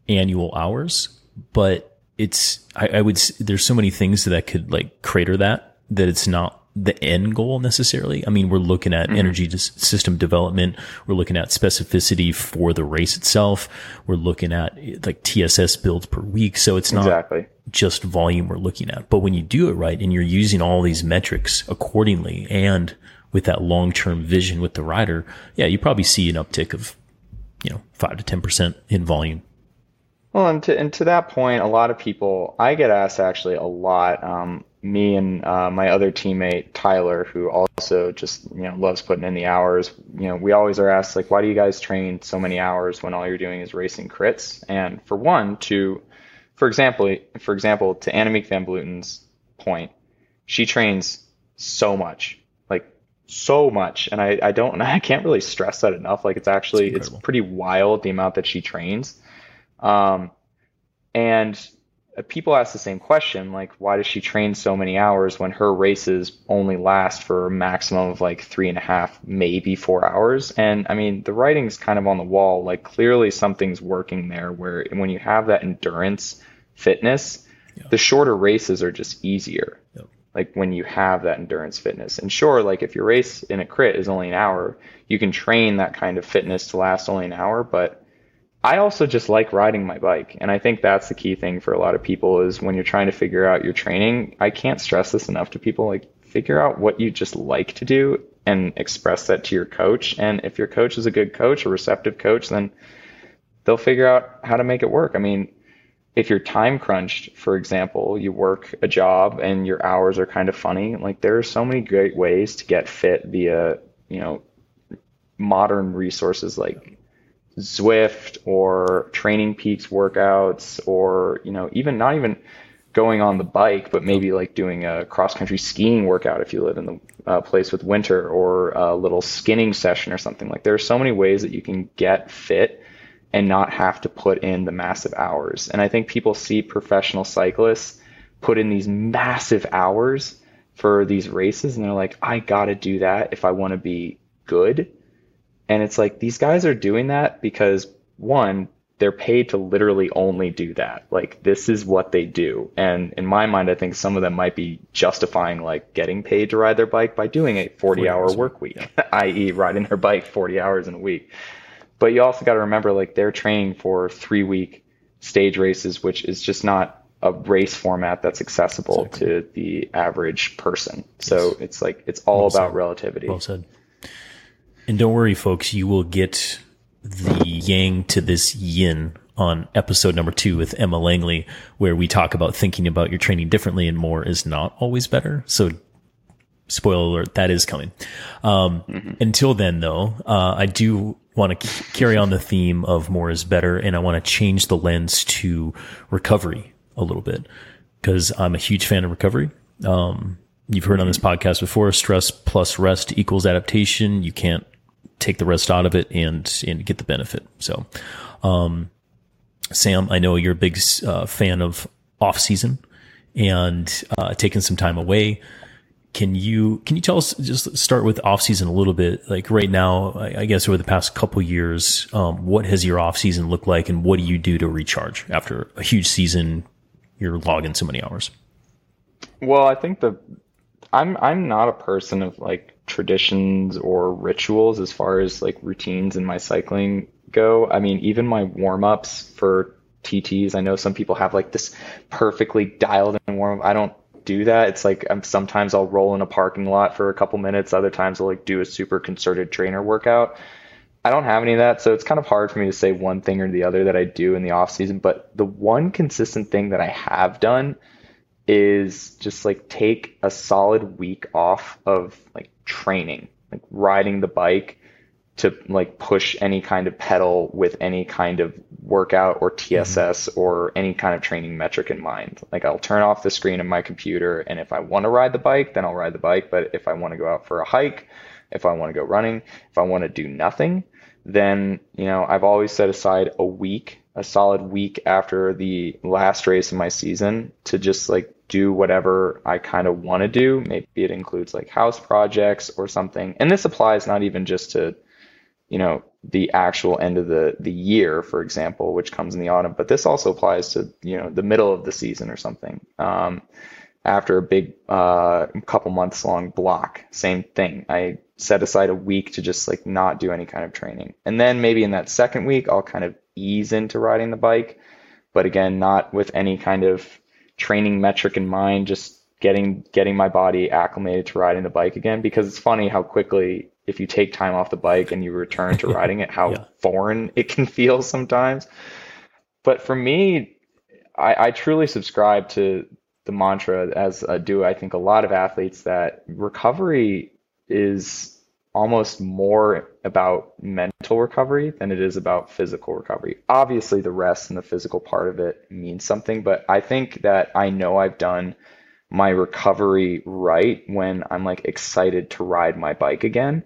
annual hours, but it's, I, I would, there's so many things that could like crater that, that it's not the end goal necessarily. I mean, we're looking at mm-hmm. energy system development. We're looking at specificity for the race itself. We're looking at like TSS builds per week. So it's not exactly. just volume we're looking at. But when you do it right and you're using all these metrics accordingly and with that long-term vision with the rider, yeah, you probably see an uptick of, you know, five to 10% in volume. Well, and to, and to that point, a lot of people, I get asked actually a lot, um, me and uh, my other teammate Tyler, who also just you know loves putting in the hours. You know, we always are asked like, why do you guys train so many hours when all you're doing is racing crits? And for one, to for example, for example, to Annemiek van Vleuten's point, she trains so much, like so much. And I, I don't, I can't really stress that enough. Like it's actually, it's, it's pretty wild the amount that she trains. Um, and people ask the same question, like, why does she train so many hours when her races only last for a maximum of like three and a half, maybe four hours? And I mean, the writing's kind of on the wall. Like, clearly something's working there where when you have that endurance fitness, yeah. the shorter races are just easier. Yep. Like when you have that endurance fitness. And sure, like if your race in a crit is only an hour, you can train that kind of fitness to last only an hour, but I also just like riding my bike. And I think that's the key thing for a lot of people is when you're trying to figure out your training, I can't stress this enough to people like figure out what you just like to do and express that to your coach. And if your coach is a good coach, a receptive coach, then they'll figure out how to make it work. I mean, if you're time crunched, for example, you work a job and your hours are kind of funny, like there are so many great ways to get fit via, you know, modern resources like Zwift or TrainingPeaks workouts or, you know, even not even going on the bike, but maybe like doing a cross country skiing workout if you live in the uh, place with winter or a little skinning session or something. Like there are so many ways that you can get fit and not have to put in the massive hours. And I think people see professional cyclists put in these massive hours for these races and they're like, I got to do that if I want to be good. And it's like these guys are doing that because one, they're paid to literally only do that. Like this is what they do. And in my mind, I think some of them might be justifying like getting paid to ride their bike by doing a 40 hour work week, i.e. riding their bike 40 hours in a week. But you also got to remember like they're training for three week stage races, which is just not a race format that's accessible exactly. to the average person. So yes. it's like it's all well about relativity. Well said. And don't worry, folks, you will get the yang to this yin on episode number two with Emma Langley, where we talk about thinking about your training differently and more is not always better. So, spoiler alert, that is coming. Um, mm-hmm. Until then, though, uh, I do want to c- carry on the theme of more is better, and I want to change the lens to recovery a little bit because I'm a huge fan of recovery. Um, you've heard on this podcast before stress plus rest equals adaptation. You can't take the rest out of it and and get the benefit. So, um, Sam, I know you're a big uh, fan of off season and uh, taking some time away. Can you can you tell us just start with off season a little bit? Like right now, I, I guess over the past couple years, um, what has your off season looked like, and what do you do to recharge after a huge season? You're logging so many hours. Well, I think the I'm I'm not a person of like traditions or rituals as far as like routines in my cycling go. I mean, even my warm ups for TTs, I know some people have like this perfectly dialed in warm up. I don't do that. It's like I'm, sometimes I'll roll in a parking lot for a couple minutes. Other times I'll like do a super concerted trainer workout. I don't have any of that, so it's kind of hard for me to say one thing or the other that I do in the off season. But the one consistent thing that I have done is just like take a solid week off of like training, like riding the bike to like push any kind of pedal with any kind of workout or TSS mm-hmm. or any kind of training metric in mind. Like I'll turn off the screen of my computer and if I want to ride the bike, then I'll ride the bike. But if I want to go out for a hike, if I want to go running, if I want to do nothing, then, you know, I've always set aside a week, a solid week after the last race of my season to just like do whatever I kind of want to do. Maybe it includes like house projects or something. And this applies not even just to, you know, the actual end of the the year, for example, which comes in the autumn, but this also applies to, you know, the middle of the season or something. Um, after a big uh, couple months long block, same thing. I set aside a week to just like not do any kind of training. And then maybe in that second week, I'll kind of ease into riding the bike, but again, not with any kind of training metric in mind, just getting getting my body acclimated to riding the bike again. Because it's funny how quickly if you take time off the bike and you return to riding it, how yeah. foreign it can feel sometimes. But for me, I, I truly subscribe to the mantra, as uh, do I think a lot of athletes, that recovery is almost more about mental recovery than it is about physical recovery. Obviously, the rest and the physical part of it means something, but I think that I know I've done my recovery right when I'm like excited to ride my bike again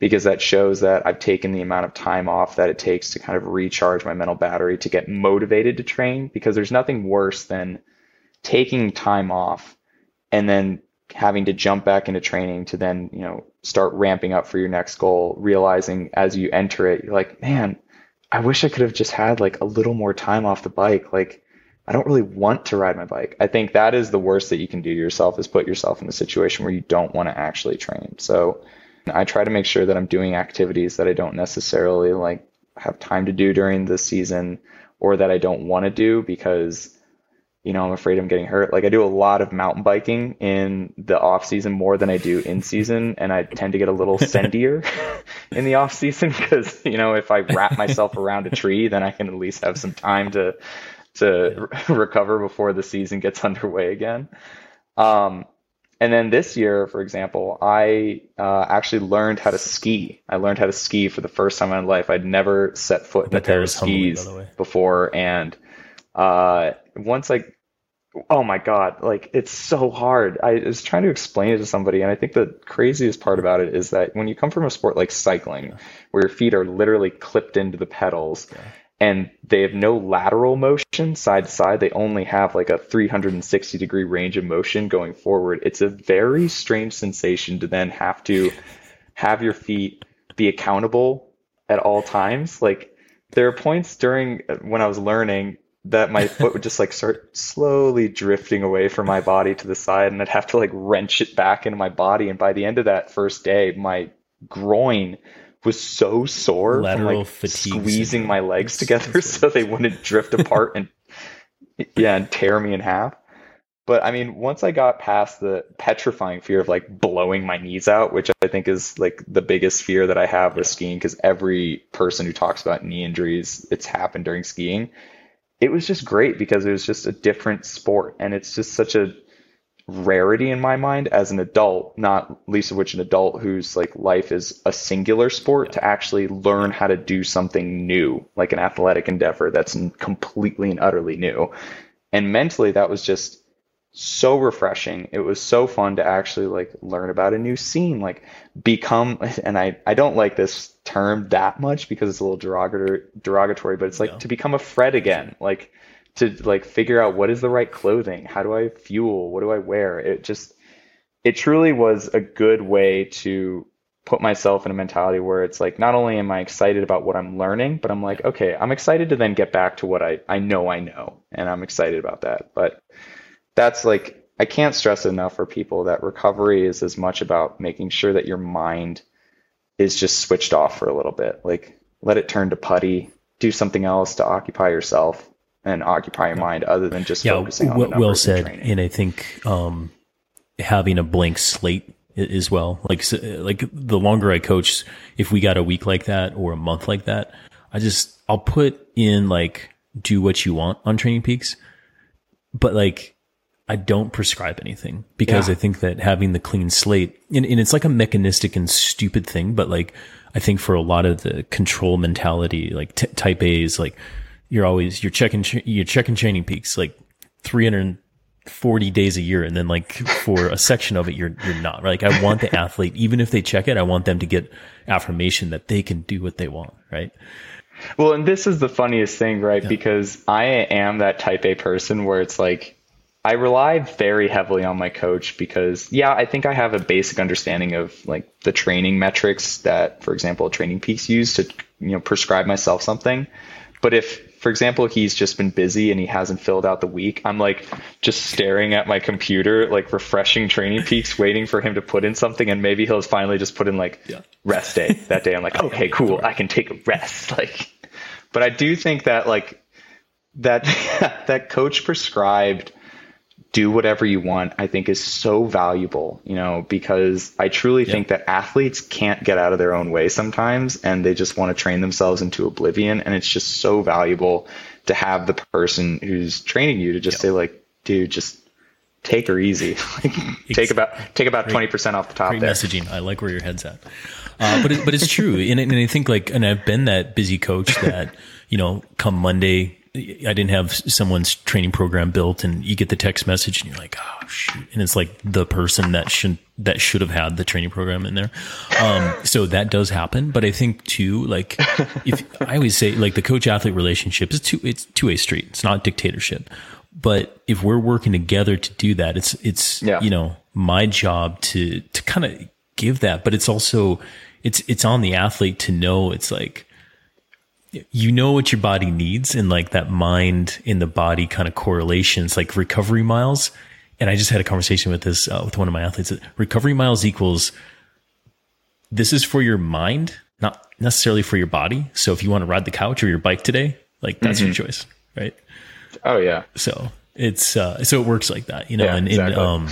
because that shows that I've taken the amount of time off that it takes to kind of recharge my mental battery to get motivated to train because there's nothing worse than taking time off and then having to jump back into training to then, you know, start ramping up for your next goal, realizing as you enter it, you're like, man, I wish I could have just had like a little more time off the bike. Like, I don't really want to ride my bike. I think that is the worst that you can do to yourself is put yourself in a situation where you don't want to actually train. So, I try to make sure that I'm doing activities that I don't necessarily like have time to do during the season or that I don't want to do because you know, I'm afraid I'm getting hurt. Like I do a lot of mountain biking in the off season more than I do in season, and I tend to get a little sendier in the off season because you know if I wrap myself around a tree, then I can at least have some time to to recover before the season gets underway again. Um, and then this year, for example, I uh, actually learned how to ski. I learned how to ski for the first time in my life. I'd never set foot in a pair of skis before, and uh, once I, oh my god, like it's so hard. I was trying to explain it to somebody, and I think the craziest part about it is that when you come from a sport like cycling, where your feet are literally clipped into the pedals. Yeah and they have no lateral motion side to side. They only have like a 360 degree range of motion going forward. It's a very strange sensation to then have to have your feet be accountable at all times. Like there are points during uh, when I was learning that my foot would just like start slowly drifting away from my body to the side and I'd have to like wrench it back into my body. And by the end of that first day, my groin was so sore Lateral from like squeezing my legs together so they wouldn't drift apart and yeah and tear me in half. But i mean once i got past the petrifying fear of like blowing my knees out which i think is like the biggest fear that i have with skiing because every person who talks about knee injuries it's happened during skiing it was just great because it was just a different sport and it's just such a rarity in my mind as an adult, not least of which an adult whose like life is a singular sport to actually learn how to do something new, like an athletic endeavor that's completely and utterly new. And mentally that was just so refreshing. It was so fun to actually like learn about a new scene, like become and I I don't like this term that much because it's a little derogatory derogatory, but it's like to become a Fred again. Like to like figure out what is the right clothing, how do I fuel, what do I wear. It just it truly was a good way to put myself in a mentality where it's like not only am I excited about what I'm learning, but I'm like, okay, I'm excited to then get back to what I, I know I know. And I'm excited about that. But that's like I can't stress enough for people that recovery is as much about making sure that your mind is just switched off for a little bit. Like let it turn to putty, do something else to occupy yourself and occupy your mind other than just yeah, focusing on w- well said and, and, i think um, having a blank slate as well. Like like the longer i coach if we got a week like that or a month like that i just i'll put in like do what you want on TrainingPeaks. But like I don't prescribe anything because yeah. I think that having the clean slate and, and, it's like a mechanistic and stupid thing, but like I think for a lot of the control mentality, like t- type A's, like you're always you're checking you're checking TrainingPeaks like 340 days a year and then like for a section of it you're you're not like I want the athlete even if they check it I want them to get affirmation that they can do what they want right well and this is the funniest thing right yeah. because I am that type A person where it's like I rely very heavily on my coach because yeah, I think I have a basic understanding of like the training metrics that, for example, TrainingPeaks use to you know prescribe myself something. But if for example, he's just been busy and he hasn't filled out the week, I'm like just staring at my computer, like refreshing TrainingPeaks, waiting for him to put in something. And maybe he'll finally just put in like yeah. rest day that day. I'm like, oh, okay, cool. I can take a rest. Like, but I do think that like that, that coach prescribed do whatever you want, I think is so valuable, you know, because I truly yeah. think that athletes can't get out of their own way sometimes and they just want to train themselves into oblivion. And it's just so valuable to have the person who's training you to just yeah. say like, dude, just take her easy. take about, take about 20% off the top great there. messaging. I like where your head's at. Uh, but it, but it's true. and, and I think like, and I've been that busy coach that, you know, come Monday, I didn't have someone's training program built and you get the text message and you're like, oh shoot. And it's like the person that should, that should have had the training program in there. Um, so that does happen. But I think too, like if I always say like the coach athlete relationship is two, it's two way street. It's not dictatorship. But if we're working together to do that, it's, it's, Yeah. you know, my job to, to kind of give that, but it's also, it's, it's on the athlete to know it's like, you know what your body needs and like that mind in the body kind of correlations like recovery miles. And i just had a conversation with this uh, with one of my athletes recovery miles equals this is for your mind not necessarily for your body. So if you want to ride the couch or your bike today like that's your choice right? Oh yeah. so it's uh so it works like that you know Yeah, and, exactly. and um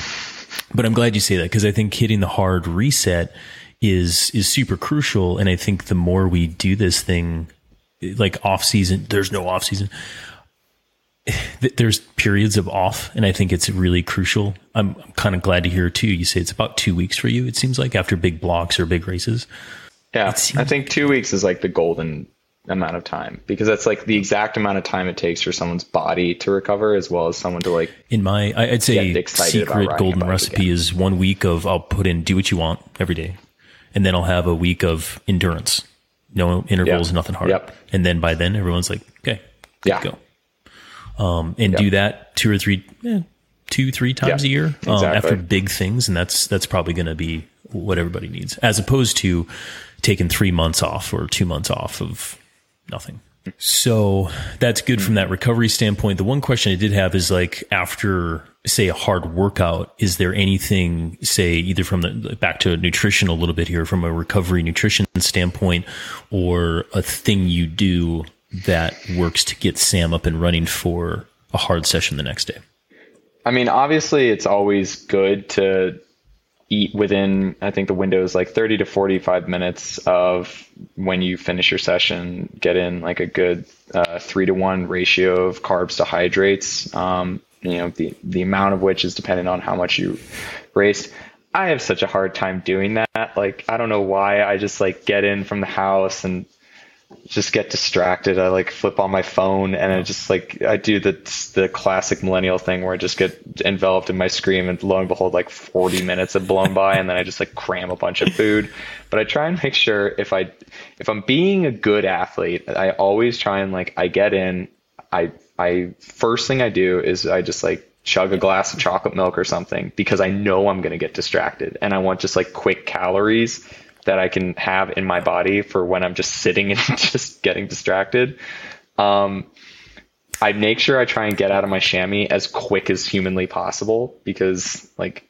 but i'm glad you say that because i think hitting the hard reset is is super crucial. And i think the more we do this thing like off season there's no off season. There's periods of off and i think it's really crucial. I'm, I'm kind of glad to hear too. You say it's about two weeks for you it seems like after big blocks or big races. Yeah, seems- I think two weeks is like the golden amount of time because that's like the exact amount of time it takes for someone's body to recover as well as someone to like in my i'd say Get excited about secret golden recipe is one week of i'll put in do what you want every day and then i'll have a week of endurance no intervals Yep. nothing hard Yep. and then by then everyone's like okay Yeah. go um, and do that two or three eh, two three times a year um, exactly. after big things and that's that's probably going to be what everybody needs as opposed to taking three months off or two months off of nothing so that's good from that recovery standpoint. The one question I did have is like after say a hard workout, is there anything say either from the back to nutrition a little bit here from a recovery nutrition standpoint or a thing you do that works to get Sam up and running for a hard session the next day? I mean, obviously, it's always good to eat within, I think the window is like 30 to 45 minutes of when you finish your session, get in like a good uh, three to one ratio of carbs to hydrates. Um, you know, the, the amount of which is dependent on how much you raced. I have such a hard time doing that. Like, I don't know why. I just like get in from the house and just get distracted. I like flip on my phone and I just like I do the the classic millennial thing where I just get enveloped in my screen and lo and behold like 40 minutes have blown by and then I just like cram a bunch of food. But I try and make sure if I if I'm being a good athlete, I always try and like I get in I I first thing I do is I just like chug a glass of chocolate milk or something because I know I'm going to get distracted and I want just like quick calories that I can have in my body for when I'm just sitting and just getting distracted. Um, I make sure I try and get out of my chamois as quick as humanly possible because like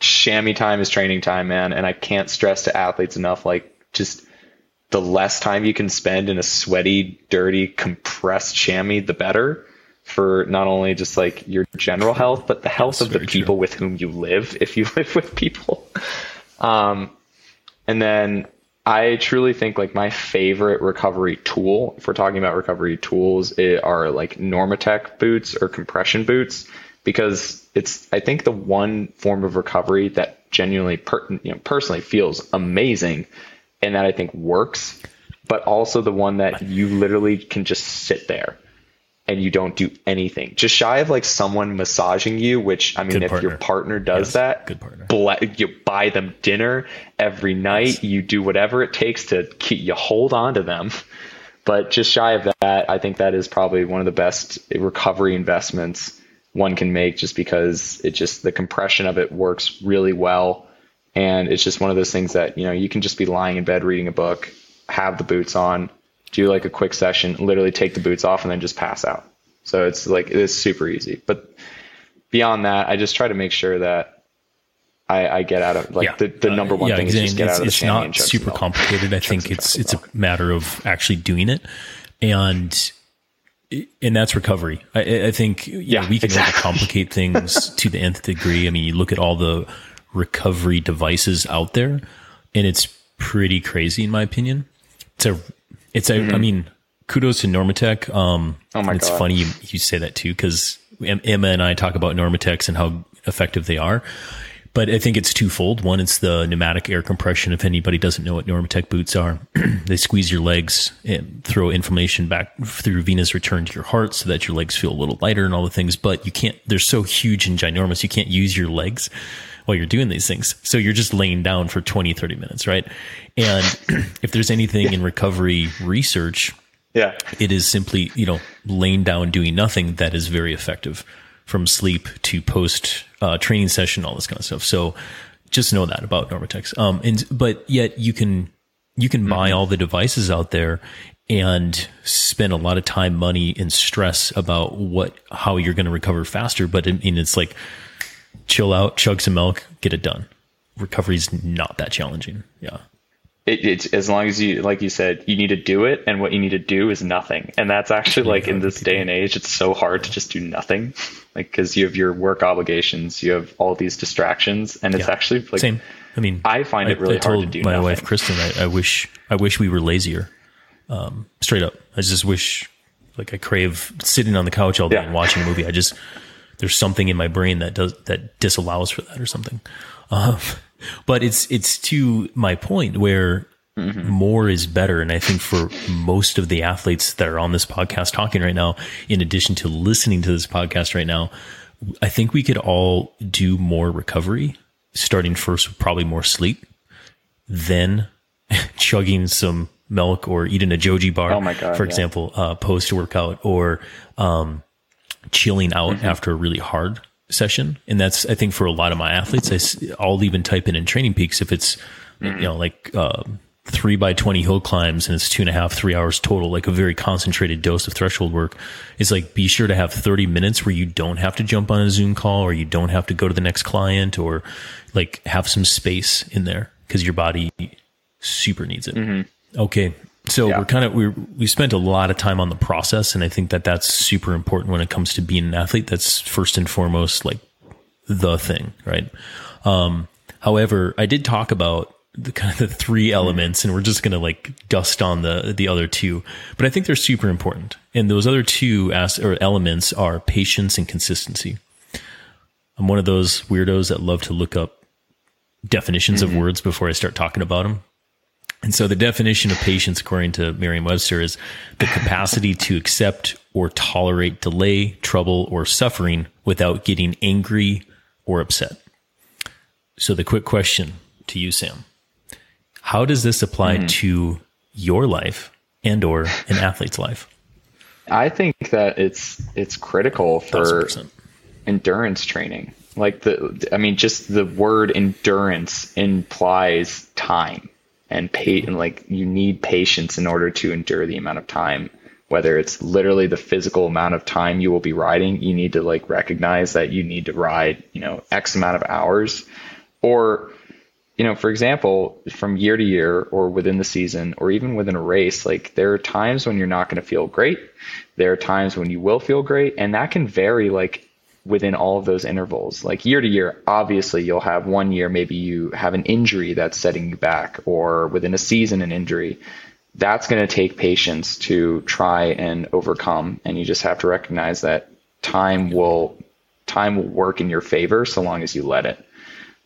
chamois time is training time, man. And I can't stress to athletes enough, like just the less time you can spend in a sweaty, dirty, compressed chamois, the better for not only just like your general health, but the health That's of the very true. people with whom you live if you live with people. Um, and then I truly think like my favorite recovery tool, if we're talking about recovery tools, are like Normatec boots or compression boots because it's I think the one form of recovery that genuinely per, you know personally feels amazing and that I think works, but also the one that you literally can just sit there and you don't do anything. Just shy of like someone massaging you, which I mean, Good if your partner. partner does Yes, that, good partner. ble- you buy them dinner every night. You do whatever it takes to keep you hold on to them. But just shy of that, I think that is probably one of the best recovery investments one can make just because it just the compression of it works really well. And it's just one of those things that, you know, you can just be lying in bed reading a book, have the boots on, do like a quick session, literally take the boots off and then just pass out. So it's like it's super easy. But beyond that, I just try to make sure that I, I get out of like the, the number one Uh, yeah, thing is just get it's, out of the it's not and chug some super complicated. I think it's it's a matter of actually doing it, and and that's recovery. I, I think Yeah, know, we can exactly. complicate things to the nth degree. I mean, you look at all the recovery devices out there, and it's pretty crazy in my opinion. It's a it's a. I mean, kudos to Normatec. Um, Mm-hmm. Oh my it's God. funny you, you say that too because Emma and I talk about Normatecs and how effective they are but I think it's twofold. One, it's the pneumatic air compression. If anybody doesn't know what Normatec boots are, they squeeze your legs and throw inflammation back through venous return to your heart so that your legs feel a little lighter and all the things. But you can't, they're so huge and ginormous, you can't use your legs while you're doing these things. So you're just laying down for 20, 30 minutes, right? And if there's anything in recovery research, yeah, it is simply, you know, laying down doing nothing that is very effective from sleep to post uh, training session, all this kind of stuff. So just know that about Normatec. Um, and but yet you can you can buy all the devices out there and spend a lot of time, money, and stress about what how you're going to recover faster. But I mean, it's like chill out, chug some milk, get it done. Recovery is not that challenging. Yeah. It, it's as long as you, like you said, you need to do it, and what you need to do is nothing. And that's actually like in this day and age, it's so hard to just do nothing, like because you have your work obligations, you have all these distractions, and it's Yeah. actually like Same. I mean, I find it really I hard to do my nothing. wife Kristen, I, I wish I wish we were lazier. Um, straight up, I just wish like I crave sitting on the couch all day Yeah. and watching a movie. I just there's something in my brain that does that disallows for that or something. Um, but it's it's to my point where Mm-hmm. more is better, and I think for most of the athletes that are on this podcast talking right now, in addition to listening to this podcast right now, I think we could all do more recovery, starting first with probably more sleep, then chugging some milk or eating a joji bar, Oh God, for yeah. example, uh, post workout or um, chilling out Mm-hmm. after a really hard session. And that's, I think, for a lot of my athletes, I, will even type in in TrainingPeaks if it's, Mm-hmm. you know, like uh, three by 20 hill climbs and it's two and a half, three hours total, like a very concentrated dose of threshold work. It's like be sure to have 30 minutes where you don't have to jump on a Zoom call or you don't have to go to the next client or like have some space in there because your body super needs it. Okay. So Yeah. we're kind of we we spent a lot of time on the process, and I think that that's super important when it comes to being an athlete. That's first and foremost like the thing, right? Um, however, I did talk about the kind of the three elements, and we're just gonna like dust on the the other two, but I think they're super important. And those other two as or elements are patience and consistency. I'm one of those weirdos that love to look up definitions of words before I start talking about them. And so the definition of patience, according to Merriam-Webster, is the capacity to accept or tolerate delay, trouble, or suffering without getting angry or upset. So the quick question to you, Sam, how does this apply hmm. to your life and or an athlete's life? I think that it's it's critical for percent. endurance training. Like the, I mean, just the word endurance implies time and pay, and like you need patience in order to endure the amount of time. Whether it's literally the physical amount of time you will be riding, you need to like recognize that you need to ride, you know, X amount of hours, or you know, for example, from year to year or within the season or even within a race, like there are times when you're not going to feel great. There are times when you will feel great. And that can vary like within all of those intervals. Like year to year, obviously you'll have one year, maybe you have an injury that's setting you back or within a season, an injury. That's going to take patience to try and overcome. And you just have to recognize that time will, time will work in your favor so long as you let it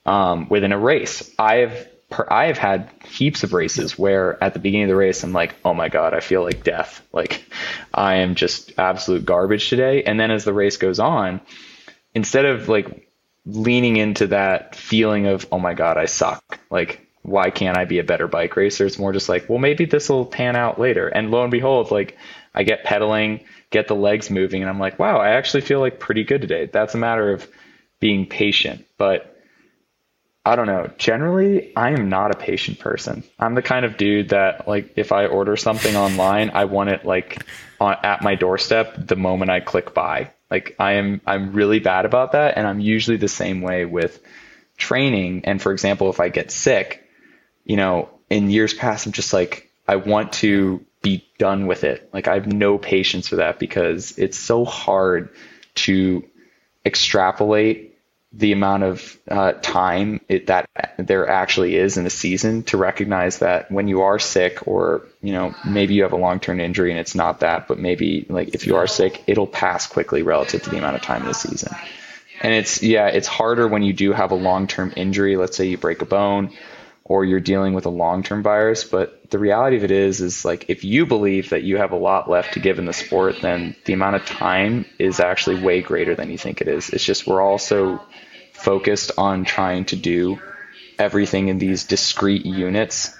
um, within a race. I've I have had heaps of races where at the beginning of the race I'm like, oh my god, I feel like death. Like I am just absolute garbage today. And then as the race goes on, instead of like leaning into that feeling of oh my god, I suck. Like why can't I be a better bike racer? It's more just like, well, maybe this will pan out later. And lo and behold, like I get pedaling, get the legs moving, and I'm like, wow, I actually feel like pretty good today. That's a matter of being patient. But I don't know. Generally, I am not a patient person. I'm the kind of dude that like if I order something online, I want it like on, at my doorstep the moment I click buy. Like I am I'm really bad about that and I'm usually the same way with training and for example, if I get sick, you know, in years past I'm just like I want to be done with it. Like I have no patience for that because it's so hard to extrapolate the amount of uh, time it, that there actually is in a season to recognize that when you are sick or you know maybe you have a long-term injury and it's not that but maybe like if you are sick it'll pass quickly relative to the amount of time in the season And it's yeah, it's harder when you do have a long-term injury. Let's say you break a bone or you're dealing with a long-term virus, but the reality of it is is like if you believe that you have a lot left to give in the sport, then the amount of time is actually way greater than you think it is. It's just we're all so focused on trying to do everything in these discrete units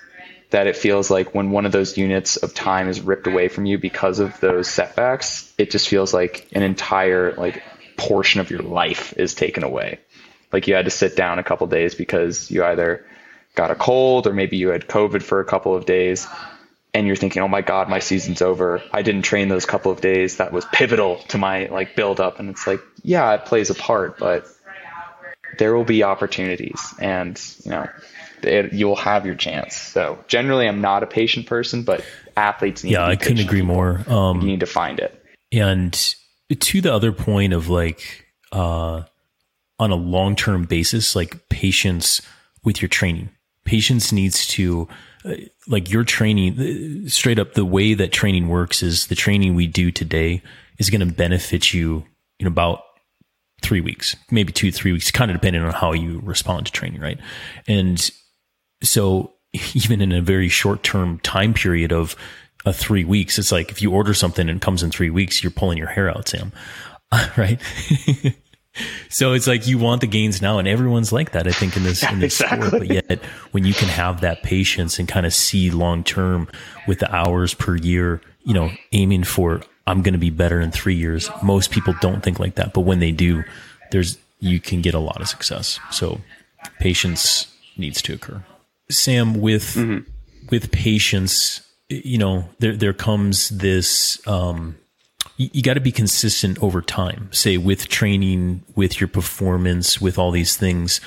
that it feels like when one of those units of time is ripped away from you because of those setbacks, it just feels like an entire like portion of your life is taken away. Like you had to sit down a couple days because you either got a cold or maybe you had COVID for a couple of days and you're thinking, oh my God, my season's over. I didn't train those couple of days. That was pivotal to my like build up. And it's like, yeah, it plays a part, but there will be opportunities and, you know, it, you will have your chance. So generally I'm not a patient person, but athletes need yeah, I couldn't agree more. Um, you need to find it. And to the other point of like, uh, on a long term basis, like patience with your training patience needs to uh, like your training uh, straight up the way that training works is the training we do today is going to benefit you in about three weeks maybe two three weeks kind of depending on how you respond to training right? And so even in a very short term time period of uh, three weeks it's like if you order something and it comes in three weeks you're pulling your hair out sam. Right so it's like you want the gains now, and everyone's like that. I think in this in this exactly. sport, but yet when you can have that patience and kind of see long term with the hours per year, you know, aiming for I'm going to be better in three years. Most people don't think like that, but when they do, there's you can get a lot of success. So patience needs to occur. Sam, with mm-hmm. with patience, you know, there there comes this. Um, you, you got to be consistent over time, say with training, with your performance, with all these things,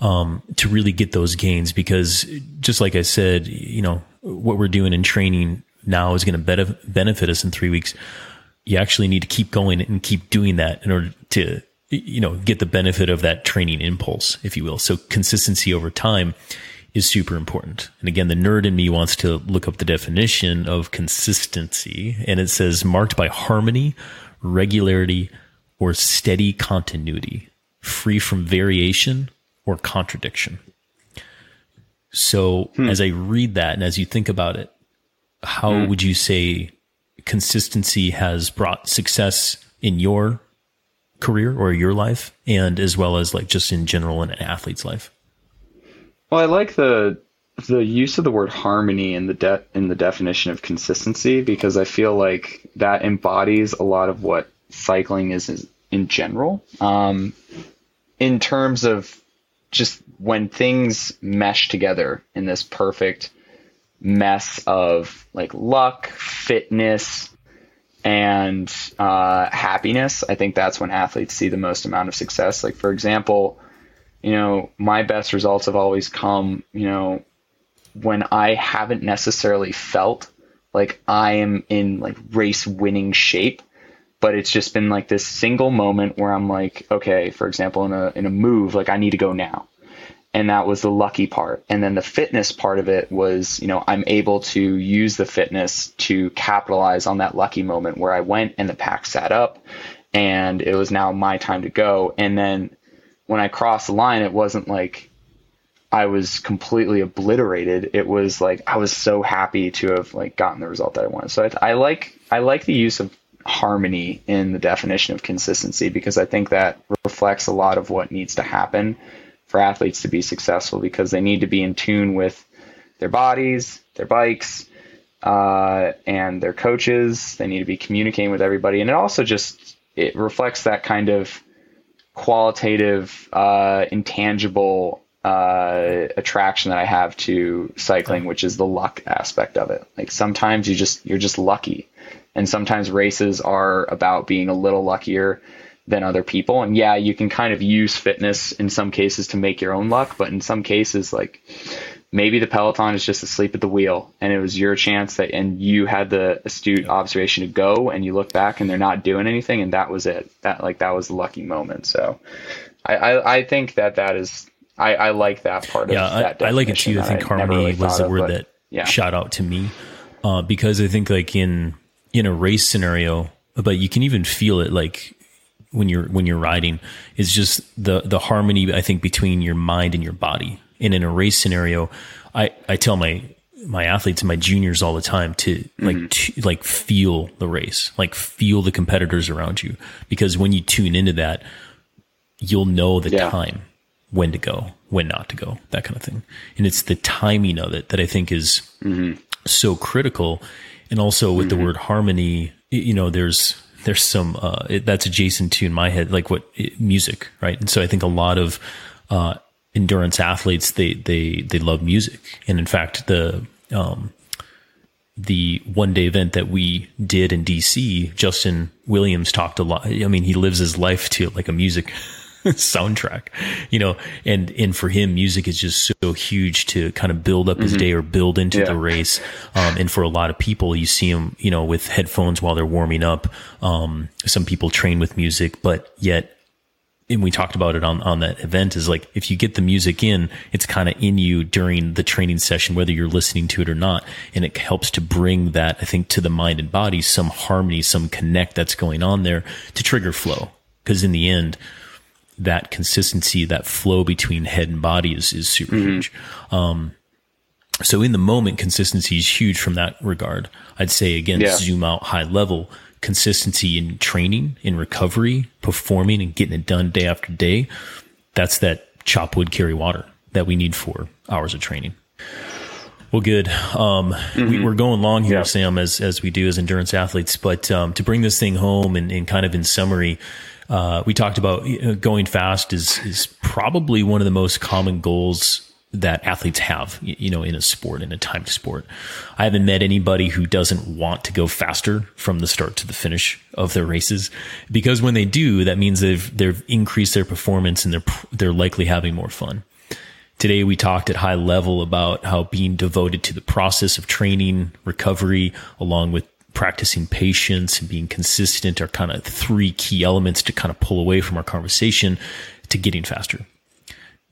um, to really get those gains. Because just like I said, you know, what we're doing in training now is going to benefit us in three weeks. You actually need to keep going and keep doing that in order to, you know, get the benefit of that training impulse, if you will. So consistency over time is super important. And again, the nerd in me wants to look up the definition of consistency, and it says marked by harmony, regularity, or steady continuity, free from variation or contradiction. So, hmm. as I read that and as you think about it, how hmm. would you say consistency has brought success in your career or your life, and as well as like just in general in an athlete's life? Well, I like the the use of the word harmony in the de- in the definition of consistency because I feel like that embodies a lot of what cycling is, is in general. Um, in terms of just when things mesh together in this perfect mess of like luck, fitness, and uh, happiness, I think that's when athletes see the most amount of success. Like for example, you know, my best results have always come, you know, when I haven't necessarily felt like I am in like race winning shape, but it's just been like this single moment where I'm like, okay, for example, in a in a move, like I need to go now. And that was the lucky part. And then the fitness part of it was, you know, I'm able to use the fitness to capitalize on that lucky moment where I went and the pack sat up and it was now my time to go. And then when I crossed the line, it wasn't like I was completely obliterated. It was like I was so happy to have like gotten the result that I wanted. So I, I like I like the use of harmony in the definition of consistency because I think that reflects a lot of what needs to happen for athletes to be successful because they need to be in tune with their bodies, their bikes, uh, and their coaches. They need to be communicating with everybody, and it also just it reflects that kind of qualitative, uh, intangible uh, attraction that I have to cycling, which is the luck aspect of it. Like sometimes you just you're just lucky, and sometimes races are about being a little luckier than other people. And yeah, you can kind of use fitness in some cases to make your own luck, but in some cases, like maybe the peloton is just asleep at the wheel and it was your chance that and you had the astute observation to go and you look back and they're not doing anything and that was it that like that was the lucky moment so i i, I think that that is I, I like that part yeah, of that I, I like it too. I think harmony really was the word of, that yeah. shot out to me uh, because I think like in in a race scenario, but you can even feel it like when you're when you're riding is just the the harmony I think between your mind and your body. And in a race scenario, I I tell my my athletes and my juniors all the time to mm-hmm. like to, like feel the race, like feel the competitors around you because when you tune into that, you'll know the yeah. time when to go, when not to go, that kind of thing. And it's the timing of it that I think is mm-hmm. so critical. And also with mm-hmm. the word harmony, you know, there's there's some uh, it, that's adjacent to in my head, like what it, music, right? And so I think a lot of uh, endurance athletes they they they love music, and in fact the um, the one day event that we did in DC, Justin Williams talked a lot. I mean, he lives his life to like a music soundtrack, you know, and, and for him, music is just so huge to kind of build up his mm-hmm. day or build into yeah. the race. Um, and for a lot of people, you see them, you know, with headphones while they're warming up. Um, some people train with music, but yet and we talked about it on, on that event is like if you get the music in, it's kind of in you during the training session, whether you're listening to it or not. And it helps to bring that, I think, to the mind and body, some harmony, some connect that's going on there to trigger flow. Cause in the end, that consistency, that flow between head and body is, is super mm-hmm. huge. Um, so in the moment, consistency is huge from that regard. I'd say again, yeah. zoom out high level consistency in training, in recovery, performing and getting it done day after day. That's that chop wood, carry water that we need for hours of training. Well, good. Um, mm-hmm. we, are going long here, yeah. Sam, as, as we do as endurance athletes, but, um, to bring this thing home and, and kind of in summary, uh, we talked about going fast is is probably one of the most common goals that athletes have, you know, in a sport, in a timed sport. I haven't met anybody who doesn't want to go faster from the start to the finish of their races, because when they do, that means they've they've increased their performance and they're they're likely having more fun. Today we talked at high level about how being devoted to the process of training, recovery, along with practicing patience and being consistent are kind of three key elements to kind of pull away from our conversation to getting faster.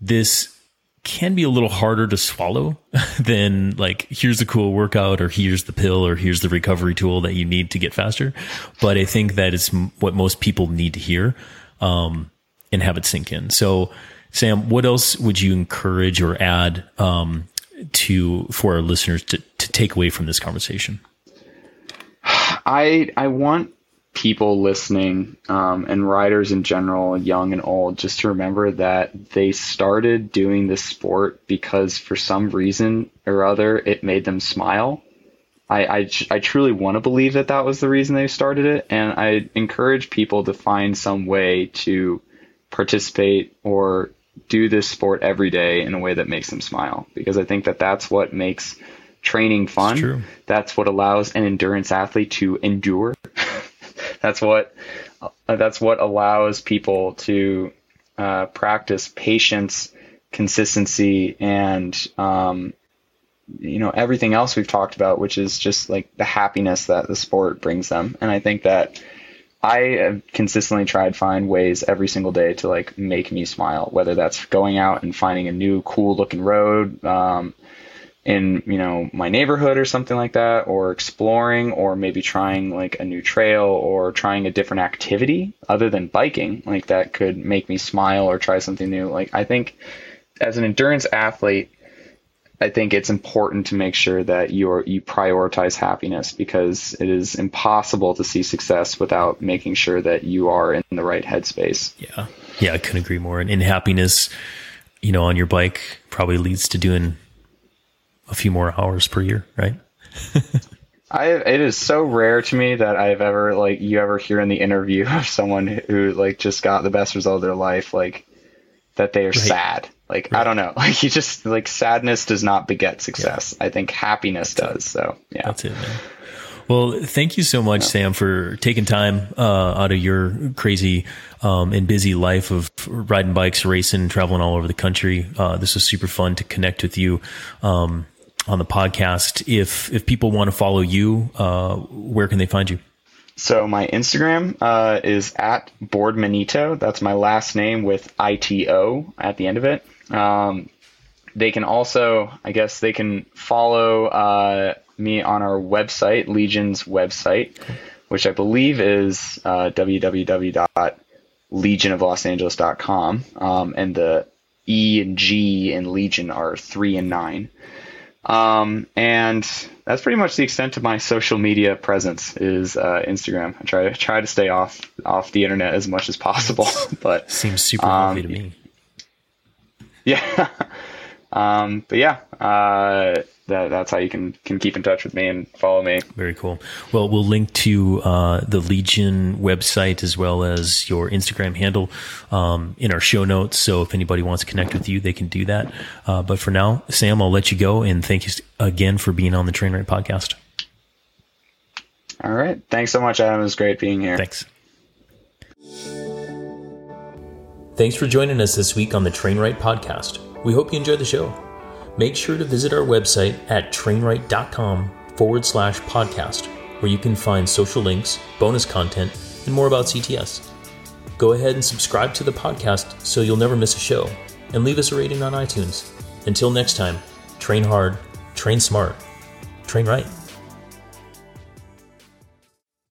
This can be a little harder to swallow than like here's a cool workout or here's the pill or here's the recovery tool that you need to get faster. But I think that it's what most people need to hear um, and have it sink in. So, Sam, what else would you encourage or add um, to for our listeners to, to take away from this conversation? I I want people listening um, and riders in general, young and old, just to remember that they started doing this sport because for some reason or other it made them smile. I, I, I truly want to believe that that was the reason they started it, and I encourage people to find some way to participate or do this sport every day in a way that makes them smile because I think that that's what makes training fun. That's what allows an endurance athlete to endure. That's what uh, that's what allows people to uh, practice patience, consistency, and um, you know everything else we've talked about, which is just like the happiness that the sport brings them. And I think that I have consistently tried find ways every single day to like make me smile, whether that's going out and finding a new cool looking road, um, in you know my neighborhood or something like that or exploring or maybe trying like a new trail or trying a different activity other than biking like that could make me smile or try something new. Like i think as an endurance athlete i think it's important to make sure that you are, you prioritize happiness because it is impossible to see success without making sure that you are in the right headspace. Yeah. Yeah i couldn't agree more. And, and happiness you know on your bike probably leads to doing a few more hours per year, right? I it is so rare to me that I've ever like you ever hear in the interview of someone who like just got the best result of their life like that they are right. sad. Like right. I don't know. Like you just like sadness does not beget success. Yeah. I think happiness That's does. It. So yeah. That's it, man. Well, thank you so much, yeah. Sam, for taking time uh, out of your crazy um, and busy life of riding bikes, racing, traveling all over the country. Uh, this was super fun to connect with you. Um, on the podcast. If if people want to follow you, uh, where can they find you? So my Instagram uh, is at Boardmanito. That's my last name with ito at the end of it. Um, they can also, I guess, they can follow uh, me on our website, Legion's website, which I believe is uh, www legionoflosangeles.com. Um, and the E and G in Legion are three and nine. Um, and that's pretty much the extent of my social media presence is uh, Instagram. I try to try to stay off off the internet as much as possible, but seems super um, healthy to me. Yeah, um, but yeah, uh, that, that's how you can can keep in touch with me and follow me. Very cool. Well, we'll link to uh, the Legion website as well as your Instagram handle um, in our show notes. So if anybody wants to connect with you, they can do that. Uh, but for now, Sam, I'll let you go and thank you again for being on the Train Right podcast. All right. Thanks so much, Adam. It was great being here. Thanks. Thanks for joining us this week on the Train Right podcast. We hope you enjoyed the show make sure to visit our website at trainright.com forward slash podcast, where you can find social links, bonus content, and more about CTS. Go ahead and subscribe to the podcast so you'll never miss a show, and leave us a rating on iTunes. Until next time, train hard, train smart, train right.